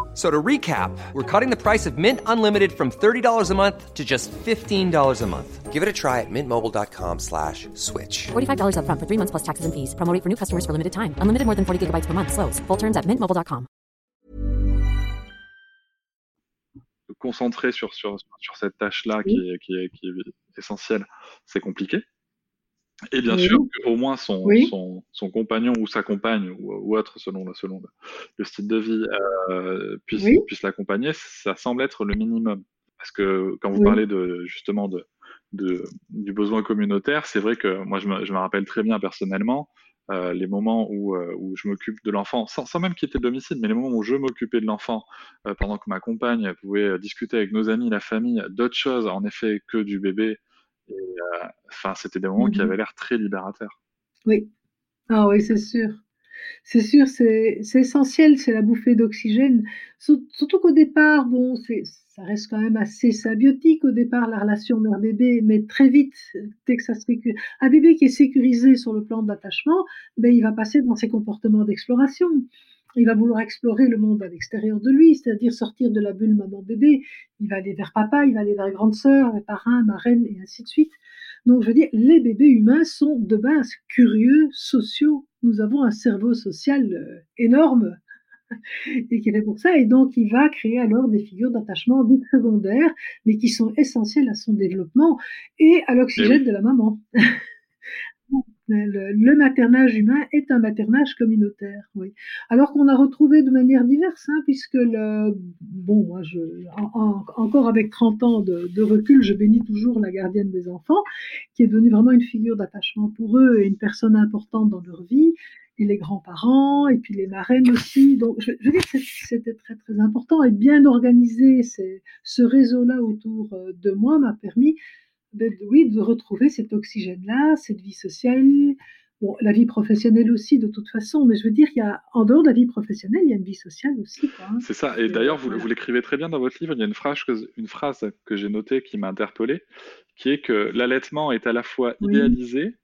So to recap, we're cutting the price of Mint Unlimited from $30 a month to just $15 a month. Give it a try at mintmobile.com slash switch. $45 upfront for three months plus taxes and fees. Promo rate for new customers for limited time. Unlimited more than 40 gigabytes per month. Slows. Full terms at mintmobile.com. Concentrer sur, sur, sur cette tâche-là qui, est, qui, est, qui est essentielle, c'est compliqué. Et bien Oui. sûr, au moins son, Oui. son, son compagnon ou sa compagne ou, ou autre, selon, le- selon le, le style de vie, euh, puisse, Oui. puisse l'accompagner, ça semble être le minimum. Parce que quand vous parlez de, justement de, de, du besoin communautaire, c'est vrai que moi, je me, je me rappelle très bien personnellement euh, les moments où, euh, où je m'occupe de l'enfant, sans, sans même quitter le domicile, mais les moments où je m'occupais de l'enfant pendant que ma compagne pouvait discuter avec nos amis, la famille, d'autres choses, en effet, que du bébé. Euh, Enfin, c'était des moments qui Mhm. avaient l'air très libérateurs. Oui. Ah oui, c'est sûr. C'est sûr, c'est essentiel, c'est la bouffée d'oxygène. Sur- Surtout qu'au départ, bon, ça reste quand même assez symbiotique au départ, la relation mère-bébé, mais très vite, dès que ça se sécu- un bébé qui est sécurisé sur le plan de l'attachement, ben, il va passer dans ses comportements d'exploration. Il va vouloir explorer le monde à l'extérieur de lui, c'est-à-dire sortir de la bulle maman-bébé. Il va aller vers papa, il va aller vers grande sœur, les parrains, marraines, et ainsi de suite. Donc, je veux dire, les bébés humains sont de base curieux, sociaux. Nous avons un cerveau social euh, énorme et qui est fait pour ça. Et donc, il va créer alors des figures d'attachement dites secondaires, mais qui sont essentielles à son développement et à l'oxygène oui. de la maman. Le, maternage humain est un maternage communautaire, oui. Alors qu'on a retrouvé de manière diverse, hein, puisque le, bon, moi, je, en- en- encore avec 30 ans de, recul, je bénis toujours la gardienne des enfants, qui est devenue vraiment une figure d'attachement pour eux et une personne importante dans leur vie, et les grands-parents, et puis les marraines aussi. Donc, je, veux dire que c'était très, très important et bien organisé. c'est- Ce réseau-là autour euh, de moi m'a permis de, oui, de retrouver cet oxygène-là, cette vie sociale, bon, la vie professionnelle aussi de toute façon, mais je veux dire, il y a, en dehors de la vie professionnelle, il y a une vie sociale aussi. Hein. C'est ça. Et d'ailleurs, vous, voilà. vous l'écrivez très bien dans votre livre. Il y a une phrase que, une phrase que j'ai notée qui m'a interpellé, qui est que l'allaitement est à la fois Oui. idéalisé,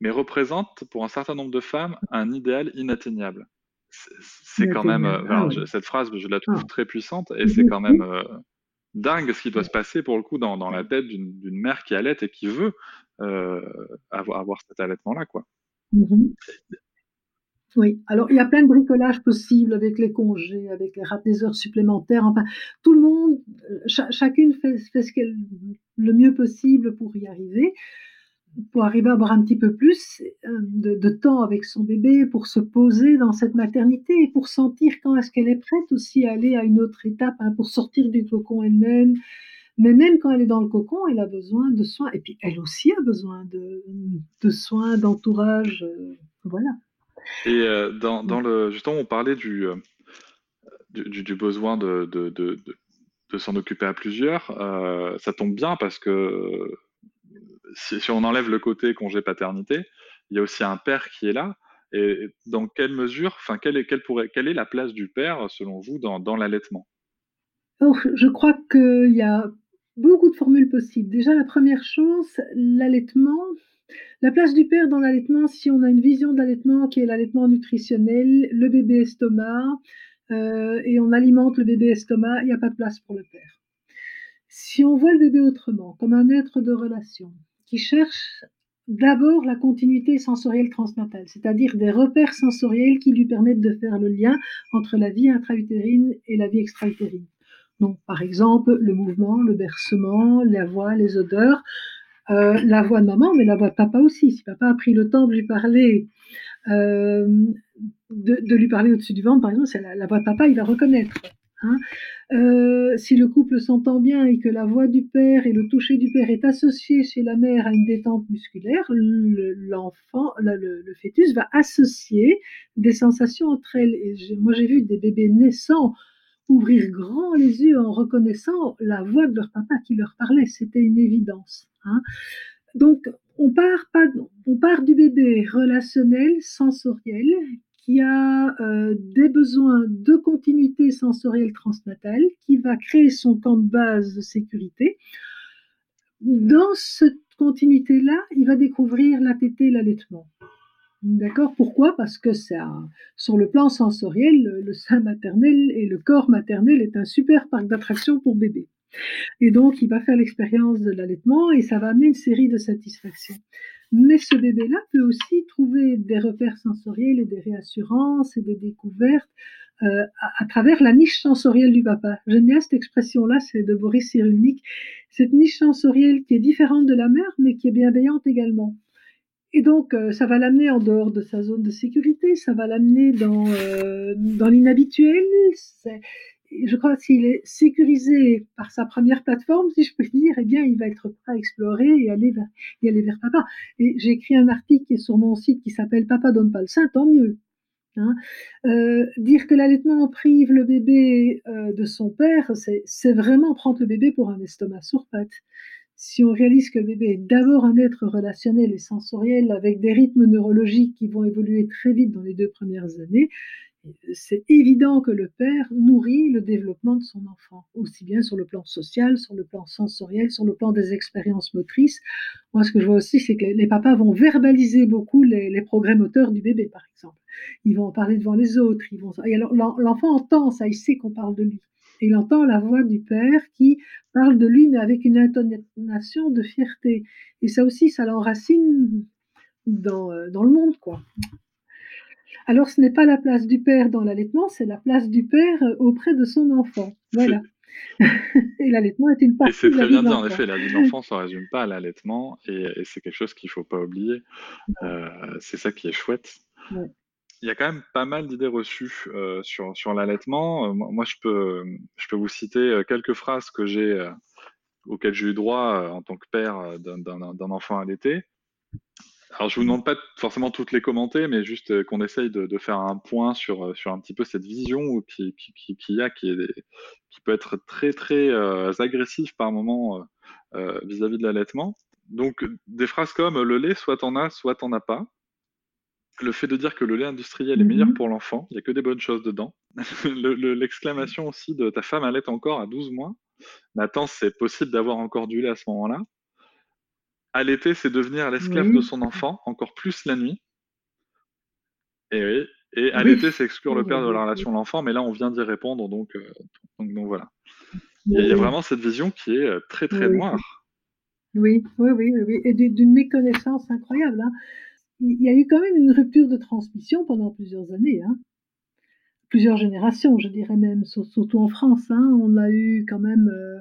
mais représente pour un certain nombre de femmes un idéal inatteignable. C'est- quand même, euh. Ah je- cette phrase, je la trouve Ah. très puissante et c'est quand même euh, dingue ce qui doit se passer pour le coup dans, dans la tête d'une mère qui allait et qui veut euh, avoir, avoir cet allaitement-là, quoi. Mhm. Oui, alors il y a plein de bricolages possibles avec les congés, avec les des heures supplémentaires. Enfin, tout le monde, euh, cha- chacune fait, fait ce qu'elle le mieux possible pour y arriver, pour arriver à avoir un petit peu plus euh, de, temps avec son bébé, pour se poser dans cette maternité et pour sentir quand est-ce qu'elle est prête aussi à aller à une autre étape, hein, pour sortir du cocon elle-même. Mais même quand elle est dans le cocon, elle a besoin de soins. Et puis elle aussi a besoin de, de soins, d'entourage. euh, voilà. Et euh, dans, dans le, justement, on parlait du, du, besoin de, de, s'en occuper à plusieurs. Ça tombe bien parce que si, on enlève le côté congé paternité, il y a aussi un père qui est là. Et dans quelle mesure, enfin, quelle est, la place du père, selon vous, dans, l'allaitement? Je crois qu'il y a beaucoup de formules possibles. Déjà, la première chose, l'allaitement. La place du père dans l'allaitement, si on a une vision de l'allaitement qui est l'allaitement nutritionnel, le bébé estomac, euh, et on alimente le bébé estomac, il n'y a pas de place pour le père. Si on voit le bébé autrement, comme un être de relation, cherche d'abord la continuité sensorielle transnatale, c'est-à-dire des repères sensoriels qui lui permettent de faire le lien entre la vie intra-utérine et la vie extra-utérine. Donc, par exemple, le mouvement, le bercement, la voix, les odeurs, euh, la voix de maman, mais la voix de papa aussi. Si papa a pris le temps de lui parler, euh, de, lui parler au-dessus du ventre, par exemple, la voix de papa, il va reconnaître. Hein. Euh, si le couple s'entend bien et que la voix du père et le toucher du père est associé chez la mère à une détente musculaire, le- l'enfant, le, fœtus va associer des sensations entre elles. Et moi, j'ai vu des bébés naissants ouvrir grand les yeux en reconnaissant la voix de leur papa qui leur parlait. C'était une évidence. hein. Donc, on part, pas, on part du bébé relationnel, sensoriel, qui a euh, des besoins de continuité sensorielle transnatale, qui va créer son camp de base de sécurité. Dans cette continuité-là, il va découvrir la tétée et l'allaitement. D'accord? Pourquoi? Parce que c'est sur le plan sensoriel, le, sein maternel et le corps maternel est un super parc d'attractions pour bébé. Et donc, il va faire l'expérience de l'allaitement et ça va amener une série de satisfactions. Mais ce bébé-là peut aussi trouver des repères sensoriels et des réassurances et des découvertes euh, à, travers la niche sensorielle du papa. J'aime bien cette expression-là, c'est de Boris Cyrulnik. Cette niche sensorielle qui est différente de la mère, mais qui est bienveillante également. Et donc, euh, ça va l'amener en dehors de sa zone de sécurité, ça va l'amener dans, euh, dans l'inhabituel. Je crois que s'il est sécurisé par sa première plateforme, si je peux dire, eh bien, il va être prêt à explorer et aller vers, papa. Et j'ai écrit un article sur mon site qui s'appelle Papa donne pas le sein, tant mieux. Hein. Euh, dire que l'allaitement prive le bébé de son père, c'est vraiment prendre le bébé pour un estomac sur pattes si on réalise que le bébé est d'abord un être relationnel et sensoriel avec des rythmes neurologiques qui vont évoluer très vite dans les deux premières années, c'est évident que le père nourrit le développement de son enfant, aussi bien sur le plan social, sur le plan sensoriel, sur le plan des expériences motrices. Moi, ce que je vois aussi, c'est que les papas vont verbaliser beaucoup les, progrès moteurs du bébé, par exemple. Ils vont en parler devant les autres. Et l'enfant entend ça, il sait qu'on parle de lui il entend la voix du père qui parle de lui, mais avec une intonation de fierté. Et ça aussi, ça l'enracine dans, euh, dans le monde, quoi. Alors, ce n'est pas la place du père dans l'allaitement, c'est la place du père euh, auprès de son enfant. Voilà. et l'allaitement est une partie. Et c'est très bien dit, en effet, la vie d'enfant ne se résume pas à l'allaitement, et, c'est quelque chose qu'il ne faut pas oublier. Euh, c'est ça qui est chouette. Il y a quand même pas mal d'idées reçues euh, sur, sur l'allaitement. Euh, moi, je peux, je peux vous citer quelques phrases que j'ai, auxquelles j'ai eu droit en tant que père d'un enfant allaité. Alors, je vous demande pas forcément toutes les commenter, mais juste qu'on essaye de, de, faire un point sur, sur un petit peu cette vision qui, qui, qui, qui a, qui, est, qui peut être très, très agressive par moment vis-à-vis -vis de l'allaitement. Donc, des phrases comme le lait, soit t'en as, soit t'en as pas le fait de dire que le lait industriel est meilleur mhm. pour l'enfant, il n'y a que des bonnes choses dedans. L'exclamation aussi de ta femme allait encore à 12 mois. Nathan, c'est possible d'avoir encore du lait à ce moment-là. Allaiter, c'est devenir l'esclave de son enfant, encore plus la nuit. Et oui. Et allaiter, c'est exclure le père de la relation de l'enfant, mais là, on vient d'y répondre, donc, euh, donc, voilà. Il y, a vraiment cette vision qui est euh, très, très noire. Oui, oui, oui, oui, et d'une méconnaissance incroyable. Hein il y a eu quand même une rupture de transmission pendant plusieurs années, hein. plusieurs générations, je dirais même, surtout en France. Hein. on a eu quand même, euh,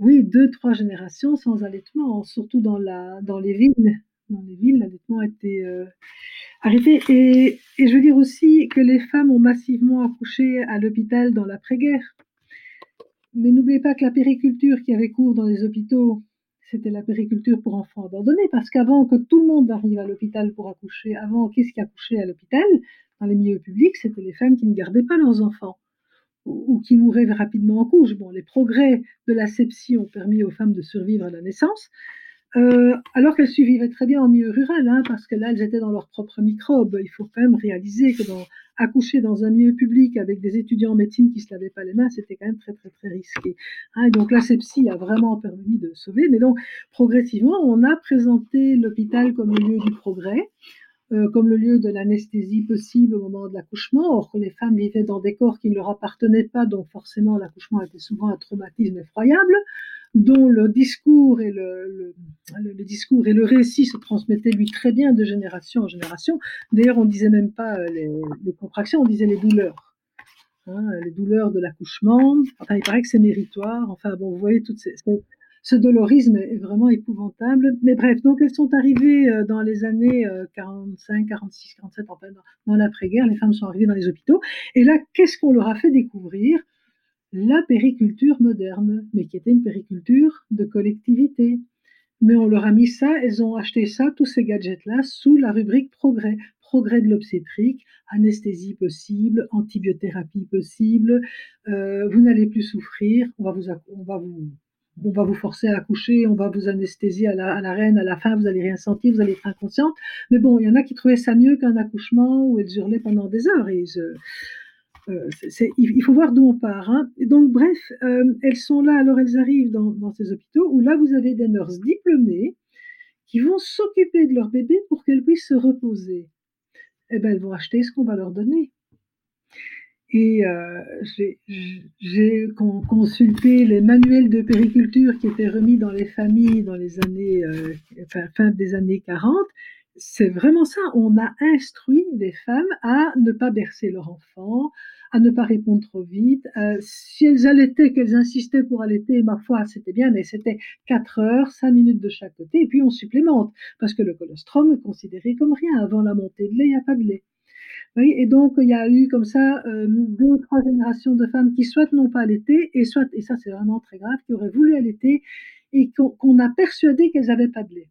oui, deux, trois générations sans allaitement, surtout dans, la, dans les villes. Dans les villes, l'allaitement a été euh, arrêté. Et, et, je veux dire aussi que les femmes ont massivement accouché à l'hôpital dans l'après-guerre. Mais n'oubliez pas que la périculture qui avait cours dans les hôpitaux c'était la périculture pour enfants abandonnés, parce qu'avant que tout le monde arrive à l'hôpital pour accoucher, avant qu'est-ce qui accouchait à l'hôpital, dans les milieux publics, c'était les femmes qui ne gardaient pas leurs enfants ou, qui mouraient rapidement en couche. Bon, les progrès de l'asepsie ont permis aux femmes de survivre à la naissance, euh, alors qu'elles survivaient très bien en milieu rural, hein, parce que là, elles étaient dans leurs propres microbes. Il faut quand même réaliser que dans, accoucher dans un milieu public avec des étudiants en médecine qui se lavaient pas les mains, c'était quand même très très très risqué. Hein, donc l'asepsie a vraiment permis de sauver. Mais donc progressivement, on a présenté l'hôpital comme le lieu du progrès. Euh, comme le lieu de l'anesthésie possible au moment de l'accouchement. Or, les femmes vivaient dans des corps qui ne leur appartenaient pas, donc forcément l'accouchement était souvent un traumatisme effroyable dont le discours et le, discours et le récit se transmettaient lui très bien de génération en génération. D'ailleurs, on disait même pas euh, les, les, contractions, on disait les douleurs. Hein, les douleurs de l'accouchement. Enfin, il paraît que c'est méritoire. Enfin, bon, vous voyez, toutes ces, ce dolorisme est vraiment épouvantable. Mais bref, donc elles sont arrivées euh, dans les années 45, 46, 47, enfin, dans, l'après-guerre. Les femmes sont arrivées dans les hôpitaux. Et là, qu'est-ce qu'on leur a fait découvrir? La périculture moderne, mais qui était une périculture de collectivité. Mais on leur a mis ça, elles ont acheté ça, tous ces gadgets-là, sous la rubrique progrès. Progrès de l'obstétrique, anesthésie possible, antibiothérapie possible, euh, vous n'allez plus souffrir, on va vous, on va vous forcer à accoucher, on va vous anesthésier à la, à la reine, à la fin, vous allez rien sentir, vous allez être inconsciente. Mais bon, il y en a qui trouvaient ça mieux qu'un accouchement où elles hurlaient pendant des heures. Euh, il faut voir d'où on part. Hein. donc, bref, euh, elles sont là, alors elles arrivent dans, ces hôpitaux où là, vous avez des nurses diplômées qui vont s'occuper de leur bébé pour qu'elles puissent se reposer. Eh ben, elles vont acheter ce qu'on va leur donner. Et euh, j'ai consulté les manuels de périculture qui étaient remis dans les familles dans les années, euh, fin des années 40 c'est vraiment ça. On a instruit des femmes à ne pas bercer leur enfant, à ne pas répondre trop vite. Euh, si elles allaitaient, qu'elles insistaient pour allaiter, ma foi, c'était bien, mais c'était 4 heures, 5 minutes de chaque côté, et puis on supplémente, parce que le colostrum est considéré comme rien. Avant la montée de lait, il n'y a pas de lait. Et donc il y a eu comme ça euh, deux ou trois générations de femmes qui soit n'ont pas allaité, et soit, et ça c'est vraiment très grave, qui auraient voulu allaiter, et qu'on a persuadé qu'elles n'avaient pas de lait.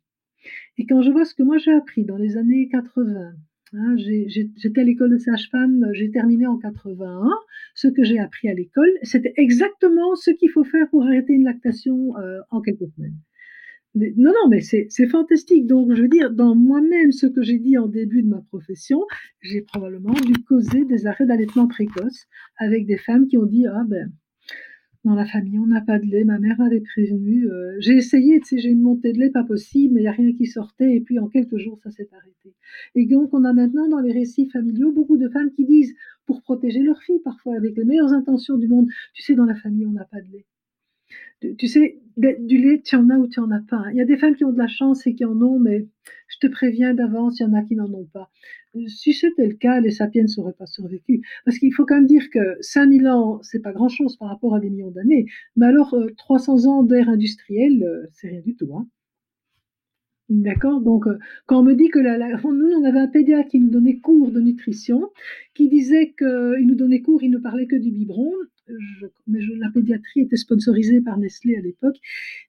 Et quand je vois ce que moi j'ai appris dans les années 80, hein, j'étais à l'école de sage-femme, j'ai terminé en 81, ce que j'ai appris à l'école, c'était exactement ce qu'il faut faire pour arrêter une lactation euh, en quelques semaines. Non, non, mais c'est fantastique. Donc, je veux dire, dans moi-même, ce que j'ai dit en début de ma profession, j'ai probablement dû causer des arrêts d'allaitement précoce avec des femmes qui ont dit, ah ben, dans la famille, on n'a pas de lait. Ma mère m'avait prévenu. Euh, j'ai essayé, tu sais, j'ai une montée de lait, pas possible, mais il n'y a rien qui sortait. Et puis en quelques jours, ça s'est arrêté. Et donc, on a maintenant dans les récits familiaux beaucoup de femmes qui disent, pour protéger leur fille, parfois avec les meilleures intentions du monde, tu sais, dans la famille, on n'a pas de lait. Tu, sais, du lait, tu en as ou tu en as pas. Hein. Il y a des femmes qui ont de la chance et qui en ont, mais je te préviens d'avance, il y en a qui n'en ont pas si c'était le cas, les sapiens ne seraient pas survécus. Parce qu'il faut quand même dire que 5000 ans, c'est pas grand chose par rapport à des millions d'années. Mais alors, 300 euh, ans d'ère industrielle, euh, c'est rien du tout. Hein. D'accord Donc, euh, quand on me dit que la, nous, on avait un pédiatre qui nous donnait cours de nutrition, qui disait qu'il nous donnait cours, il ne parlait que du biberon, mais la pédiatrie était sponsorisée par Nestlé à l'époque,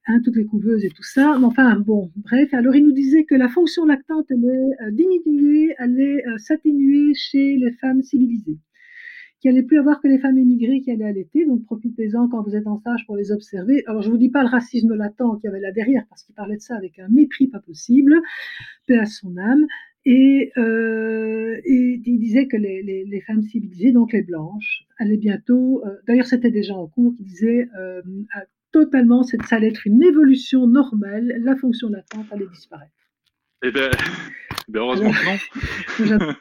hein, toutes les couveuses et tout ça. Mais enfin, bon, bref. Alors, il nous disait que la fonction lactante allait euh, diminuer, allait euh, s'atténuer chez les femmes civilisées. Qu'il allait plus avoir que les femmes émigrées qui allaient allaiter. Donc, profitez-en quand vous êtes en stage pour les observer. Alors, je vous dis pas le racisme latent qu'il y avait là derrière, parce qu'il parlait de ça avec un mépris pas possible, paix à son âme. Et, euh, et, il disait que les, les, les, femmes civilisées, donc les blanches, allaient bientôt, euh, d'ailleurs c'était déjà en cours, qui disait euh, totalement, ça allait être une évolution normale, la fonction latente allait disparaître. Eh bien, ben heureusement que non.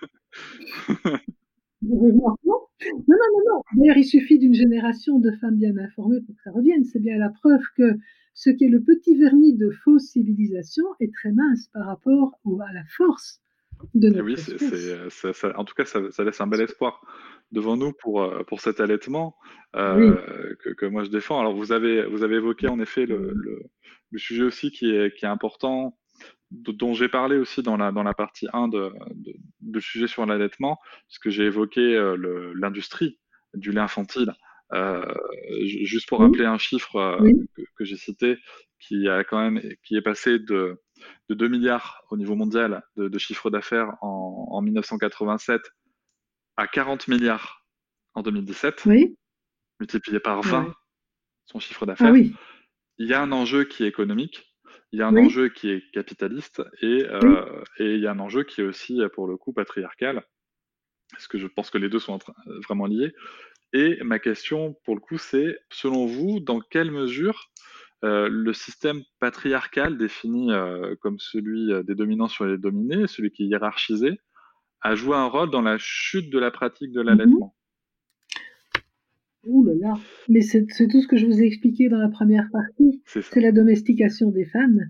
non, non, non, non. D'ailleurs, il suffit d'une génération de femmes bien informées pour que ça revienne. C'est bien la preuve que ce qui est le petit vernis de fausse civilisation est très mince par rapport à la force eh oui, c'est, en tout cas, ça, laisse un bel espoir devant nous pour, euh, pour cet allaitement euh, que, moi je défends. Alors, vous avez, vous avez évoqué en effet le, le, sujet aussi qui est, qui est important, dont j'ai parlé aussi dans la, dans la partie 1 de, de, sujet sur l'allaitement, parce que j'ai évoqué euh, l'industrie du lait infantile. juste pour rappeler un chiffre que, que j'ai cité, qui a quand même qui est passé de de 2 milliards au niveau mondial de, chiffre d'affaires en, 1987 à 40 milliards en 2017, multiplié par 20 son chiffre d'affaires. Ah il y a un enjeu qui est économique, il y a un enjeu qui est capitaliste euh, et, il y a un enjeu qui est aussi, pour le coup, patriarcal, parce que je pense que les deux sont vraiment liés. Et ma question, pour le coup, c'est, selon vous, dans quelle mesure euh, le système patriarcal défini euh, comme celui euh, des dominants sur les dominés, celui qui est hiérarchisé, a joué un rôle dans la chute de la pratique de l'allaitement? Ouh là là, mais c'est tout ce que je vous ai expliqué dans la première partie. C'est la domestication des femmes.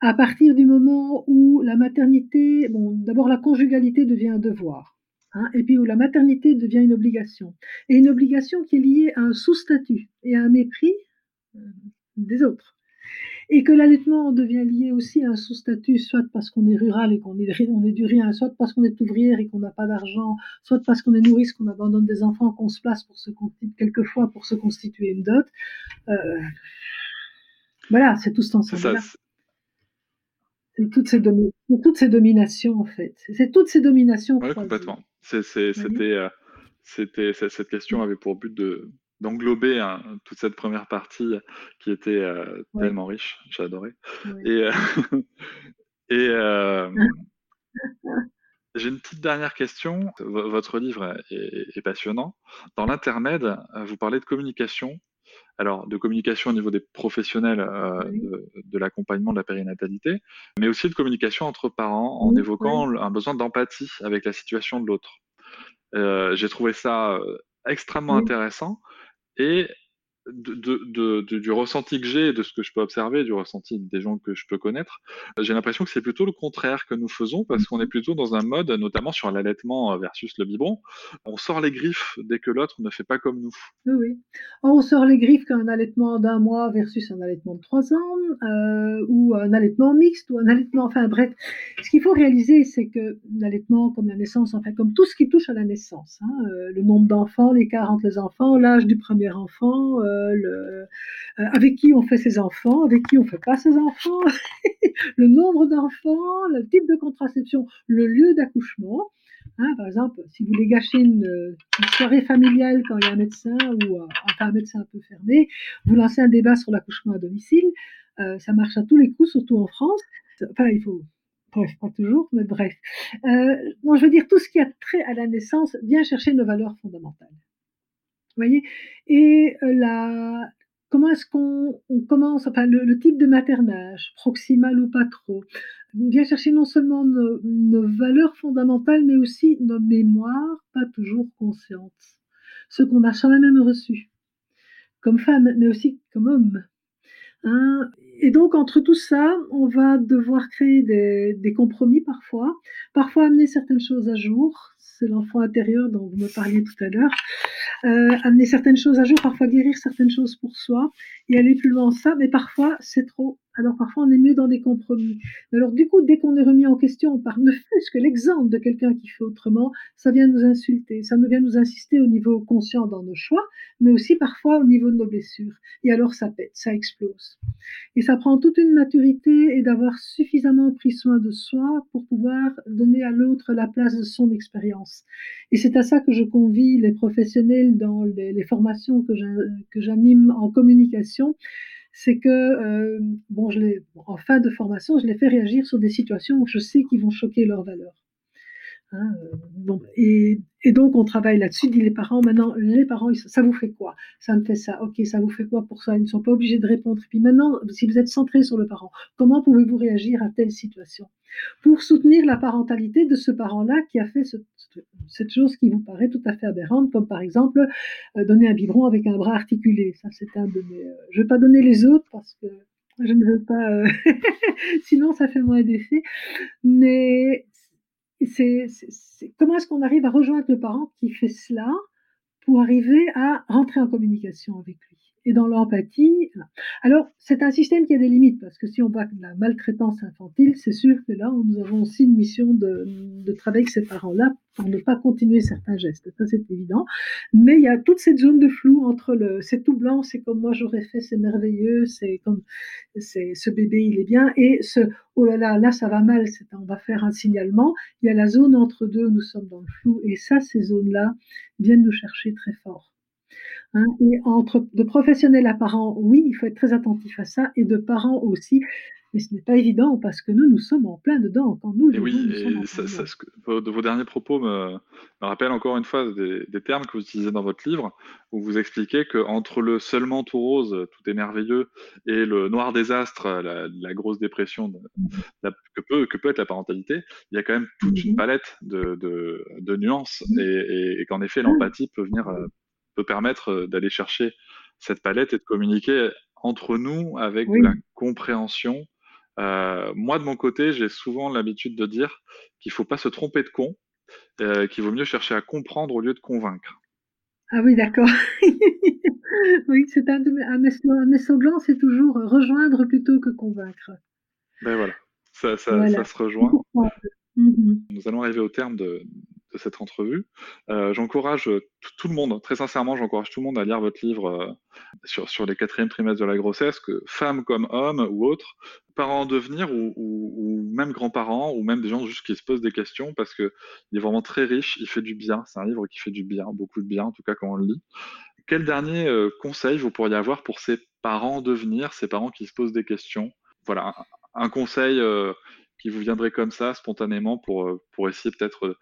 À partir du moment où la maternité, bon, d'abord la conjugalité devient un devoir, hein, et puis où la maternité devient une obligation, et une obligation qui est liée à un sous-statut et à un mépris des autres. Et que l'allaitement devient lié aussi à un sous-statut, soit parce qu'on est rural et qu'on est, on est du rien, soit parce qu'on est ouvrière et qu'on n'a pas d'argent, soit parce qu'on est nourrice, qu'on abandonne des enfants, qu'on se place pour se quelquefois pour se constituer une dot. Euh, voilà, c'est tout cet ensemble-là. C'est toutes ces, toutes ces dominations, en fait. C'est toutes ces dominations. Oui, complètement. C'était, euh, c'était, cette question avait pour but de, d'englober hein, toute cette première partie qui était euh, tellement riche. J'ai adoré. Et, euh, euh, j'ai une petite dernière question. votre livre est, passionnant. Dans l'intermède, vous parlez de communication alors de communication au niveau des professionnels de, l'accompagnement de la périnatalité, mais aussi de communication entre parents en évoquant un besoin d'empathie avec la situation de l'autre. J'ai trouvé ça extrêmement intéressant et du ressenti que j'ai, de ce que je peux observer, du ressenti des gens que je peux connaître, j'ai l'impression que c'est plutôt le contraire que nous faisons parce qu'on est plutôt dans un mode, notamment sur l'allaitement versus le biberon, on sort les griffes dès que l'autre ne fait pas comme nous. Oui, oui. On sort les griffes qu'un allaitement d'un mois versus un allaitement de trois ans, euh, ou un allaitement mixte, ou un allaitement, enfin bref. Ce qu'il faut réaliser, c'est que l'allaitement, comme la naissance, enfin comme tout ce qui touche à la naissance, hein, euh, le nombre d'enfants, l'écart entre les enfants, l'âge du premier enfant, euh, euh, avec qui on fait ses enfants, avec qui on fait pas ses enfants, le nombre d'enfants, le type de contraception, le lieu d'accouchement. Hein, par exemple, si vous voulez gâcher une, soirée familiale quand il y a un médecin ou euh, enfin un médecin un peu fermé, vous lancez un débat sur l'accouchement à domicile. Euh, ça marche à tous les coups, surtout en France. Enfin, il faut bref, pas toujours, mais bref. Euh, je veux dire, tout ce qui a trait à la naissance vient chercher nos valeurs fondamentales voyez Et euh, la, comment est-ce qu'on commence, enfin le, type de maternage, proximal ou pas trop, vient chercher non seulement nos, valeurs fondamentales, mais aussi nos mémoires pas toujours conscientes, ce qu'on a jamais même reçu, comme femme, mais aussi comme homme. Hein et donc, entre tout ça, on va devoir créer des, compromis parfois, parfois amener certaines choses à jour. C'est l'enfant intérieur dont vous me parliez tout à l'heure. Euh, amener certaines choses à jour, parfois guérir certaines choses pour soi et aller plus loin en ça, mais parfois c'est trop alors parfois on est mieux dans des compromis. Alors du coup, dès qu'on est remis en question par ne fût-ce que l'exemple de quelqu'un qui fait autrement, ça vient nous insulter, ça vient nous insister au niveau conscient dans nos choix, mais aussi parfois au niveau de nos blessures. Et alors ça pète, ça explose. Ça prend toute une maturité et d'avoir suffisamment pris soin de soi pour pouvoir donner à l'autre la place de son expérience. Et c'est à ça que je convie les professionnels dans les, formations que j'anime en communication c'est que, euh, bon, je en fin de formation, je les fais réagir sur des situations où je sais qu'ils vont choquer leurs valeurs. Euh, bon, et, donc on travaille là-dessus, dit les parents, maintenant les parents, ça vous fait quoi? Ça me fait ça, ok, ça vous fait quoi pour ça? Ils ne sont pas obligés de répondre. Et puis maintenant, si vous êtes centré sur le parent, comment pouvez-vous réagir à telle situation? Pour soutenir la parentalité de ce parent-là qui a fait ce, cette chose qui vous paraît tout à fait aberrante, comme par exemple euh, donner un biberon avec un bras articulé. Ça, c'est un de mes. Euh, je ne vais pas donner les autres parce que je ne veux pas. Sinon, ça fait moins d'effet. Mais comment est-ce qu'on arrive à rejoindre le parent qui fait cela pour arriver à rentrer en communication avec lui? Et dans l'empathie. Alors, c'est un système qui a des limites, parce que si on voit de la maltraitance infantile, c'est sûr que là, nous avons aussi une mission de, de travailler avec ces parents-là pour ne pas continuer certains gestes. Ça, c'est évident. Mais il y a toute cette zone de flou entre le c'est tout blanc, c'est comme moi j'aurais fait, c'est merveilleux, c'est comme c'est ce bébé, il est bien, et ce oh là là, là ça va mal, on va faire un signalement. Il y a la zone entre deux, nous sommes dans le flou, et ça, ces zones-là viennent nous chercher très fort. Hein, et entre de professionnels à parents, oui, il faut être très attentif à ça, et de parents aussi. Mais ce n'est pas évident parce que nous, nous sommes en plein dedans. Quand nous, et oui, et ça, de vos derniers propos me, me rappellent encore une fois des, termes que vous utilisez dans votre livre, où vous expliquez qu'entre le seulement tout rose, tout est merveilleux, et le noir désastre, la, la grosse dépression que, peut, que peut être la parentalité, il y a quand même toute une palette de, de, de nuances, et, et qu'en effet, l'empathie peut venir euh, peut permettre euh, d'aller chercher cette palette et de communiquer entre nous avec la compréhension. Euh, moi, de mon côté, j'ai souvent l'habitude de dire qu'il ne faut pas se tromper de con, euh, qu'il vaut mieux chercher à comprendre au lieu de convaincre. Ah oui, d'accord. oui, c'est un, un, mes slogans, c'est toujours rejoindre plutôt que convaincre. Ben voilà, ça, ça, ça se rejoint. Mmh Nous allons arriver au terme de, cette entrevue. Euh, j'encourage tout le monde, très sincèrement, j'encourage tout le monde à lire votre livre euh, sur, les quatrièmes trimestres de la grossesse, que femmes comme hommes ou autres, parents en devenir ou, même grands-parents ou même des gens juste qui se posent des questions parce que il est vraiment très riche, il fait du bien. C'est un livre qui fait du bien, beaucoup de bien, en tout cas quand on le lit. Quel dernier euh, conseil vous pourriez avoir pour ces parents en devenir, ces parents qui se posent des questions? Voilà, un, conseil qui vous viendrait comme ça, spontanément, pour, pour essayer peut-être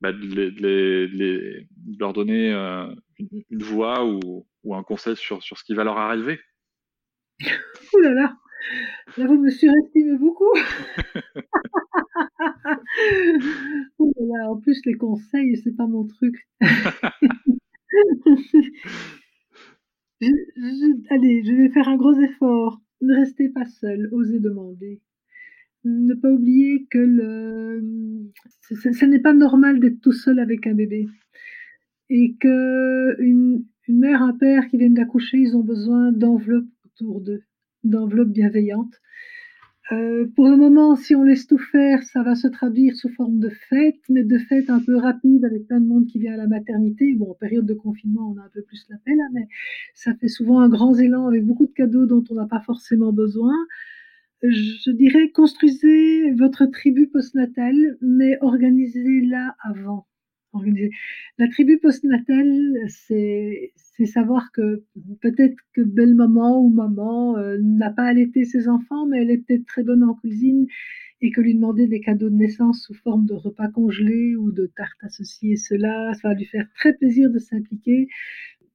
bah, de, les- de les- de les- de leur donner euh, une, une voix ou, ou un conseil sur, sur ce qui va leur arriver. Ouh là là, là vous me surestimez beaucoup. Ouh là là, en plus les conseils, c'est pas mon truc. Je- je- allez, je vais faire un gros effort. Ne restez pas seul, osez demander. Ne pas oublier que le... ce, n'est pas normal d'être tout seul avec un bébé. Et que une, mère, un père qui viennent d'accoucher, ils ont besoin d'enveloppes autour d'eux, d'enveloppes bienveillantes. Euh, pour le moment, si on laisse tout faire, ça va se traduire sous forme de fête, mais de fête un peu rapide avec plein de monde qui vient à la maternité. Bon, en période de confinement, on a un peu plus la peine, hein, mais ça fait souvent un grand élan avec beaucoup de cadeaux dont on n'a pas forcément besoin. Je dirais, construisez votre tribu postnatale, mais organisez-la avant. Organisez. La tribu postnatale, c'est savoir que peut-être que belle maman ou maman euh, n'a pas allaité ses enfants, mais elle est peut-être très bonne en cuisine et que lui demander des cadeaux de naissance sous forme de repas congelés ou de tartes et cela, va lui faire très plaisir de s'impliquer.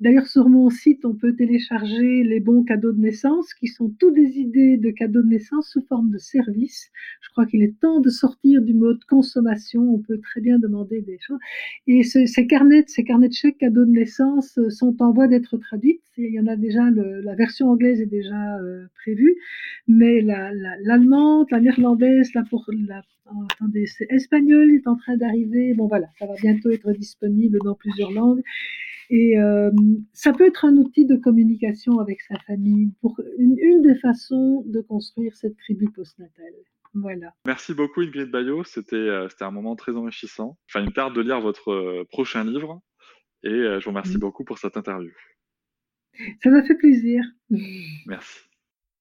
D'ailleurs, sur mon site, on peut télécharger les bons cadeaux de naissance, qui sont tous des idées de cadeaux de naissance sous forme de service. Je crois qu'il est temps de sortir du mode consommation. On peut très bien demander des choses. Et ce- ces carnets, ces carnets de chèques cadeaux de naissance euh, sont en voie d'être traduites. Il y en a déjà, la version anglaise est déjà euh, prévue, mais la- la- l'allemande, la, néerlandaise, la, pour, la oh, attendez, est en train d'arriver. Bon voilà, ça va bientôt être disponible dans plusieurs langues. Et euh, ça peut être un outil de communication avec sa famille, pour une, une des façons de construire cette tribu postnatale. Voilà. Merci beaucoup Ingrid Bayo, c'était euh, c'était un moment très enrichissant. Enfin, il me tarde de lire votre euh, prochain livre et euh, je vous remercie Mm. beaucoup pour cette interview. Ça m'a fait plaisir. Merci.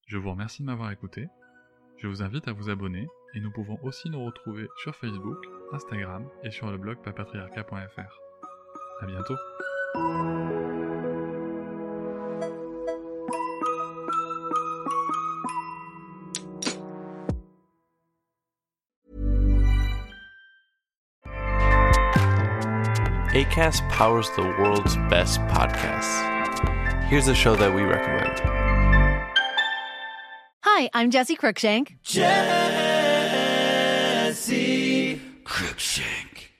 Je vous remercie de m'avoir écouté. Je vous invite à vous abonner et nous pouvons aussi nous retrouver sur Facebook, Instagram et sur le blog papatriarca.fr. À bientôt. ACAST powers the world's best podcasts. Here's a show that we recommend. Hi, I'm Jesse Cruikshank. Jesse Cruikshank.